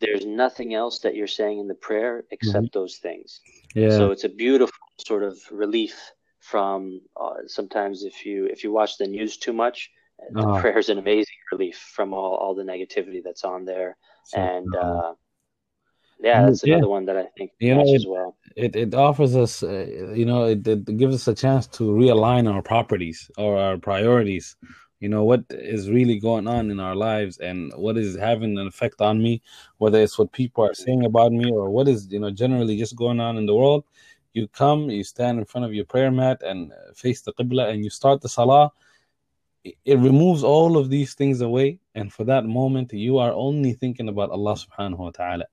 there's nothing else that you're saying in the prayer except mm-hmm. those things. Yeah. So it's a beautiful sort of relief from uh, sometimes if you if you watch the news too much, the oh. prayer is an amazing relief from all, all the negativity that's on there. So, and uh, yeah, that's another yeah. one that I think you know, it, as well. It it offers us, uh, you know, it, it gives us a chance to realign our properties or our priorities. You know what is really going on in our lives and what is having an effect on me, whether it's what people are saying about me or what is you know generally just going on in the world. You come, you stand in front of your prayer mat and uh, face the qibla, and you start the salah. It removes all of these things away, and for that moment, you are only thinking about Allah Subhanahu wa Taala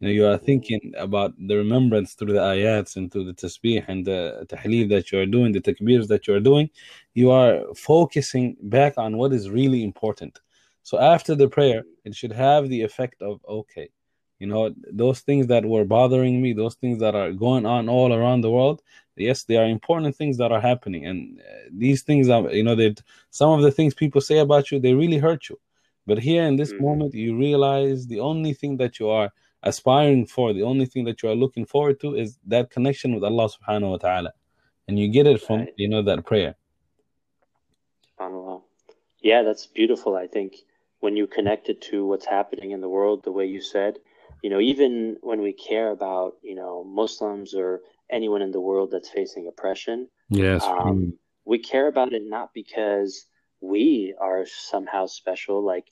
You know, you are thinking about the remembrance through the ayats and through the tasbih and the tahleel that you are doing, the takbirs that you are doing. You are focusing back on what is really important. So after the prayer, it should have the effect of okay, you know, those things that were bothering me, those things that are going on all around the world. Yes, they are important things that are happening, and uh, these things are, you know, that some of the things people say about you, they really hurt you. But here in this mm-hmm. moment, you realize the only thing that you are aspiring for, the only thing that you are looking forward to is that connection with Allah subhanahu wa ta'ala. And you get it from, right. you know, that prayer. SubhanAllah. Yeah, that's beautiful. I think when you connect it to what's happening in the world, the way you said, you know, even when we care about, you know, Muslims or anyone in the world that's facing oppression, yes, um, we care about it not because we are somehow special. Like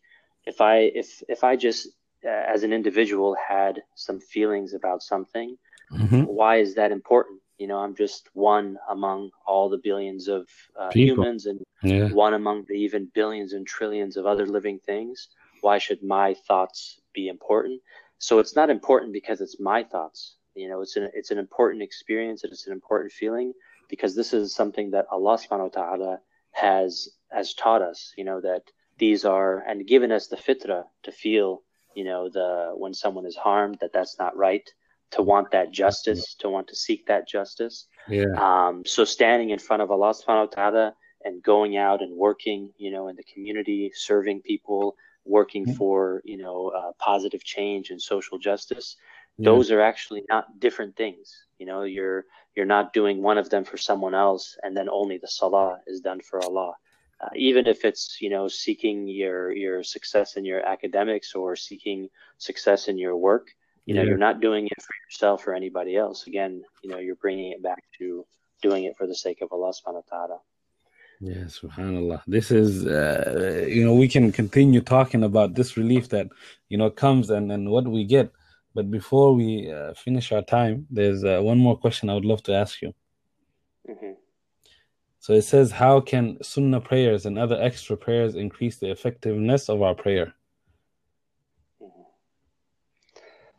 if I if if I just as an individual had some feelings about something, mm-hmm. why is that important? You know, I'm just one among all the billions of uh, humans and yeah. one among the even billions and trillions of other living things. Why should my thoughts be important? So it's not important because it's my thoughts. You know, it's an it's an important experience and it's an important feeling because this is something that Allah subhanahu wa ta'ala has has taught us, you know, that these are and given us the fitra to feel you know the when someone is harmed that that's not right. To want that justice to want to seek that justice. Yeah. Um so standing in front of allah subhanahu wa ta'ala and going out and working you know in the community serving people working mm-hmm. for you know uh, positive change and social justice yeah. those are actually not different things. You know you're you're not doing one of them for someone else and then only the salah is done for allah uh, even if it's you know seeking your your success in your academics or seeking success in your work you know yeah. you're not doing it for yourself or anybody else. Again you know you're bringing it back to doing it for the sake of allah subhanahu wa ta'ala. Yeah subhanallah. This is uh, you know we can continue talking about this relief that you know comes and and what we get. But before we uh, finish our time there's uh, one more question i would love to ask you. Mm-hmm. So it says, how can sunnah prayers and other extra prayers increase the effectiveness of our prayer?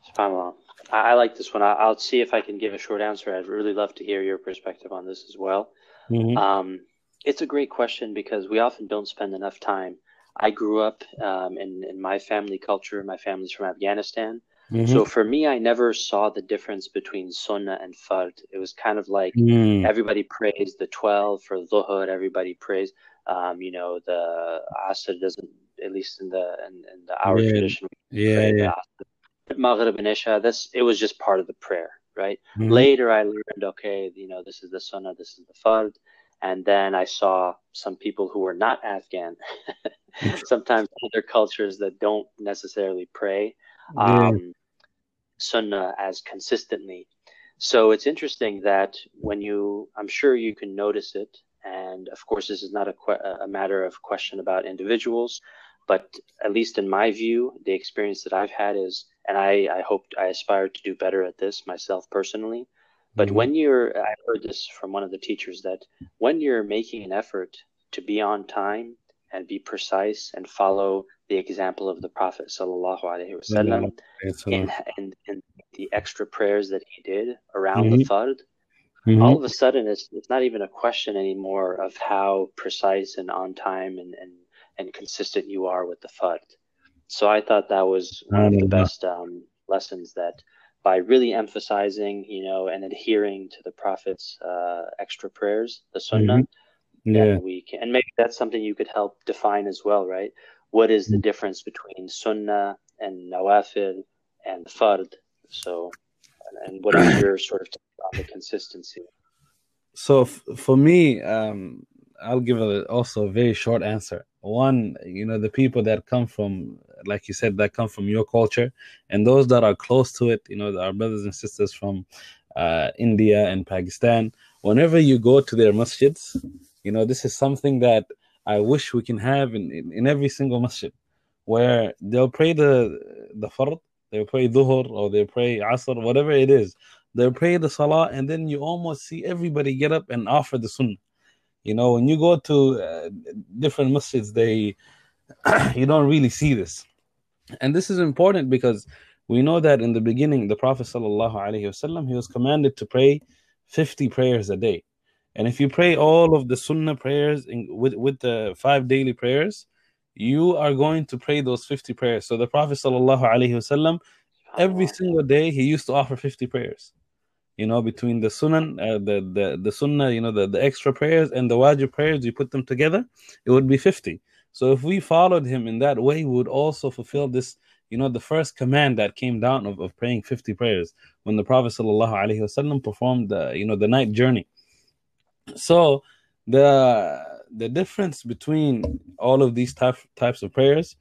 SubhanAllah. I, like this one. I, will see if I can give a short answer. I'd really love to hear your perspective on this as well. Mm-hmm. Um, it's a great question because we often don't spend enough time. I grew up um, in, in my family culture. My family's from Afghanistan. Mm-hmm. So for me, I never saw the difference between sunnah and fard. It was kind of like mm. everybody prays the 12 for dhuhr, everybody prays, um, you know, the asr doesn't, at least in the in, in the our yeah. tradition. Yeah, yeah. Maghrib and Isha, this, it was just part of the prayer, right? Mm-hmm. Later I learned, okay, you know, this is the sunnah, this is the fard. And then I saw some people who were not Afghan, sometimes other cultures that don't necessarily pray um, sunnah as consistently. So it's interesting that when you, I'm sure you can notice it, and of course, this is not a, que- a matter of question about individuals, but at least in my view, the experience that I've had is, and I, I hope I aspire to do better at this myself personally. But mm-hmm. when you're, I heard this from one of the teachers that when you're making an effort to be on time and be precise and follow the example of the Prophet sallallahu alaihi wasallam in, in, the extra prayers that he did around mm-hmm. the fard. Mm-hmm. All of a sudden, it's, it's not even a question anymore of how precise and on time and, and, and consistent you are with the fard. So I thought that was one of the best um, lessons that by really emphasizing, you know, and adhering to the Prophet's uh, extra prayers, the Sunnah, mm-hmm. yeah. we can, and maybe that's something you could help define as well, right? What is the mm. difference between sunnah and nawafil and fard? So, and what is your sort of on the consistency? So f- for me, um, I'll give a, also a very short answer. One, you know, the people that come from, like you said, that come from your culture, and those that are close to it, you know, our brothers and sisters from uh, India and Pakistan. Whenever you go to their masjids, you know, this is something that I wish we can have in, in, in every single masjid where they'll pray the the fard, they'll pray dhuhr or they'll pray asr, whatever it is. They'll pray the salah, and then you almost see everybody get up and offer the sunnah. You know, when you go to uh, different masjids, they you don't really see this, and this is important because we know that in the beginning, the Prophet wasallam he was commanded to pray 50 prayers a day. And if you pray all of the Sunnah prayers in, with, with the five daily prayers, you are going to pray those 50 prayers. So the Prophet wasallam every single day he used to offer 50 prayers. You know, between the Sunan, uh, the, the, the Sunnah, you know, the, the extra prayers and the Wajib prayers, you put them together, it would be 50. So if we followed him in that way, we would also fulfill this you know, the first command that came down of, of praying 50 prayers when the Prophet ﷺ performed the, you know, the night journey. So the the difference between all of these type, types of prayers,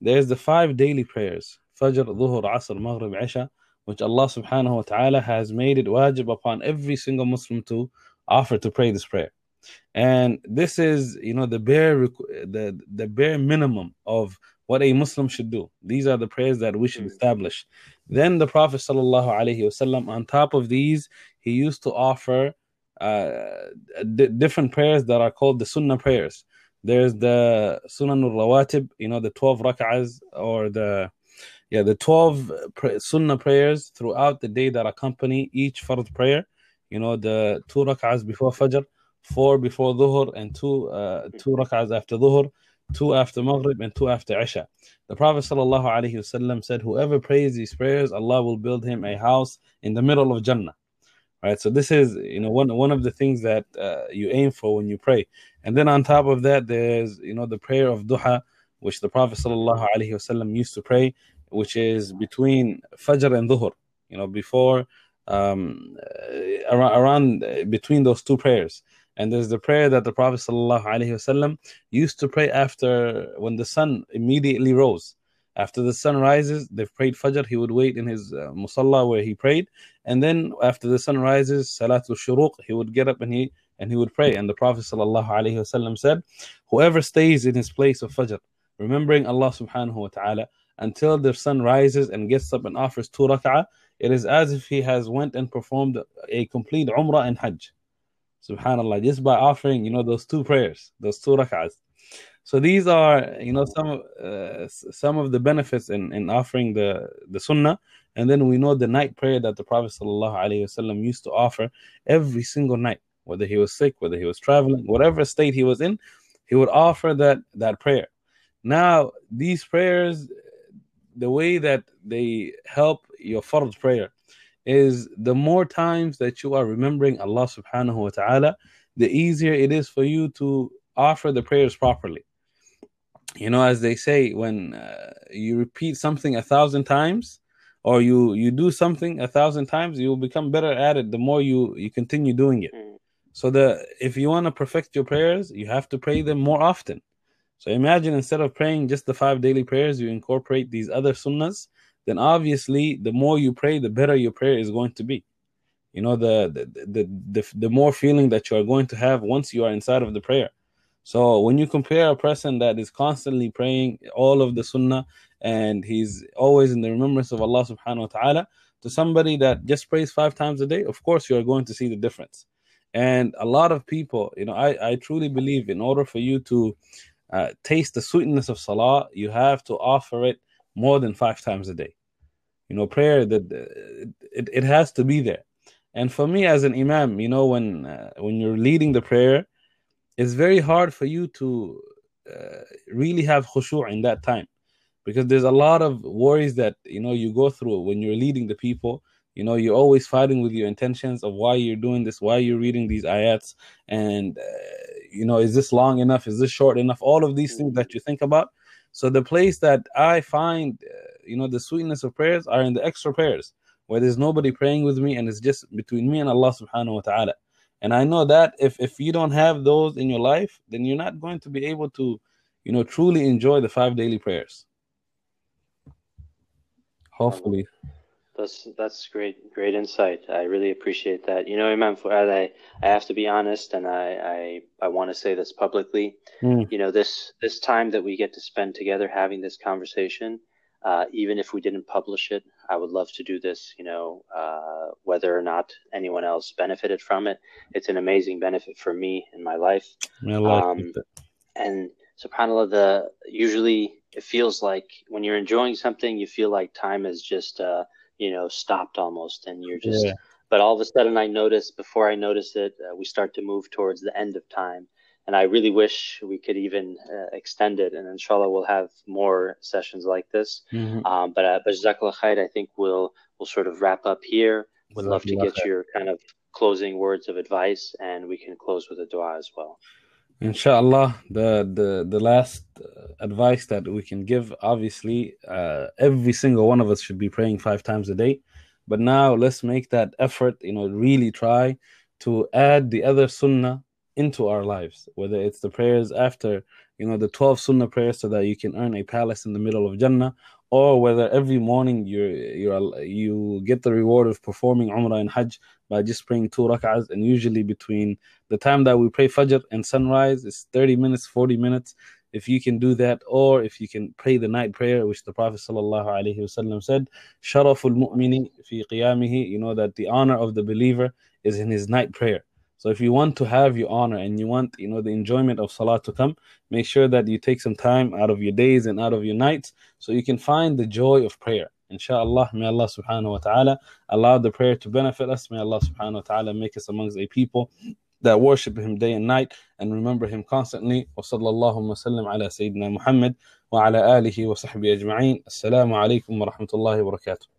there's the five daily prayers, Fajr, Dhuhr, Asr, Maghrib, Isha, which Allah subhanahu wa ta'ala has made it wajib upon every single Muslim to offer to pray this prayer. And this is, you know, the bare the the bare minimum of what a Muslim should do. These are the prayers that we should hmm. establish. Then the Prophet sallallahu alaihi wasallam, on top of these, he used to offer d- different prayers that are called the Sunnah prayers. There's the Sunan al-Rawatib, you know, the 12 rak'ahs or the yeah, the 12 pr- Sunnah prayers throughout the day that accompany each Fard prayer. You know, the two rak'ahs before Fajr, four before Dhuhr, and two uh, two rak'ahs after Dhuhr two after Maghrib, and two after Isha. The Prophet ﷺ said, Whoever prays these prayers, Allah will build him a house in the middle of Jannah. Right, so this is you know one one of the things that uh, you aim for when you pray, and then on top of that, there's you know the prayer of duha, which the Prophet ﷺ used to pray, which is between Fajr and Dhuhr, you know before um, around, around between those two prayers. And there's the prayer that the Prophet ﷺ used to pray after when the sun immediately rose. After the sun rises, they've prayed Fajr, he would wait in his uh, musalla where he prayed. And then after the sun rises, Salatul Shuruq, he would get up and he and he would pray. And the Prophet ﷺ said, Whoever stays in his place of Fajr, remembering Allah subhanahu wa ta'ala, until the sun rises and gets up and offers two rak'ah, it is as if he has went and performed a complete umrah and hajj. Subhanallah, just by offering, you know, those two prayers, those two rak'ahs. So these are, you know, some uh, some of the benefits in, in offering the the sunnah, and then we know the night prayer that the Prophet ﷺ used to offer every single night, whether he was sick, whether he was traveling, whatever state he was in, he would offer that that prayer. Now these prayers, the way that they help your fard prayer is the more times that you are remembering Allah subhanahu wa ta'ala, the easier it is for you to offer the prayers properly. You know, as they say, when uh, you repeat something a thousand times, or you you do something a thousand times, you will become better at it the more you you continue doing it. Mm. So the if you want to perfect your prayers, you have to pray them more often. So imagine instead of praying just the five daily prayers, you incorporate these other sunnahs then obviously the more you pray, the better your prayer is going to be. You know, the the the the, the more feeling that you are going to have once you are inside of the prayer. So when you compare a person that is constantly praying all of the sunnah and he's always in the remembrance of Allah subhanahu wa ta'ala to somebody that just prays five times a day, of course you are going to see the difference. And a lot of people, you know, I, I truly believe in order for you to uh, taste the sweetness of salah, you have to offer it more than five times a day. You know, prayer that it, it has to be there. And for me as an imam, you know, when uh, when you're leading the prayer, it's very hard for you to uh, really have khushu' in that time. Because there's a lot of worries that you know you go through when you're leading the people. You know you're always fighting with your intentions of why you're doing this why you're reading these ayats and uh, you know is this long enough? Is this short enough? All of these things that you think about. So the place that i find uh, you know the sweetness of prayers are in the extra prayers where there's nobody praying with me and it's just between me and Allah subhanahu wa ta'ala. And I know that if if you don't have those in your life, then you're not going to be able to, you know, truly enjoy the five daily prayers. Hopefully. That's that's great great insight. I really appreciate that. You know, Imam Fuad, I, I have to be honest and I I, I want to say this publicly. Mm. You know, this this time that we get to spend together having this conversation, uh, even if we didn't publish it, I would love to do this. You know, uh, whether or not anyone else benefited from it, it's an amazing benefit for me in my life. Um, and subhanallah the usually it feels like when you're enjoying something you feel like time has just uh, you know stopped almost and you're just yeah. but all of a sudden i notice before i notice it uh, we start to move towards the end of time and i really wish we could even uh, extend it and inshallah we'll have more sessions like this mm-hmm. um, but uh, but khair, i think we'll we'll sort of wrap up here would love to get your kind of closing words of advice and we can close with a dua as well Inshallah, the the the last uh, advice that we can give, obviously, uh, every single one of us should be praying five times a day. But now let's make that effort. You know, really try to add the other sunnah into our lives. Whether it's the prayers after, you know, the twelve sunnah prayers, so that you can earn a palace in the middle of Jannah, or whether every morning you you you get the reward of performing Umrah and Hajj by just praying two rak'ahs. And usually between the time that we pray Fajr and sunrise is 30 minutes, 40 minutes. If you can do that, or if you can pray the night prayer, which the Prophet ﷺ said, Sharaful mu'mini fi qiyamihi, you know that the honor of the believer is in his night prayer. So if you want to have your honor and you want, you know, the enjoyment of salah to come, make sure that you take some time out of your days and out of your nights so you can find the joy of prayer. Inshallah, may Allah subhanahu wa ta'ala allow the prayer to benefit us. May Allah subhanahu wa ta'ala make us amongst a people that worship him day and night and remember him constantly. Wa sallallahu wa sallam ala Sayyidina Muhammad wa ala alihi wa sahbihi ajma'in. Assalamu alaikum wa rahmatullahi wa barakatuh.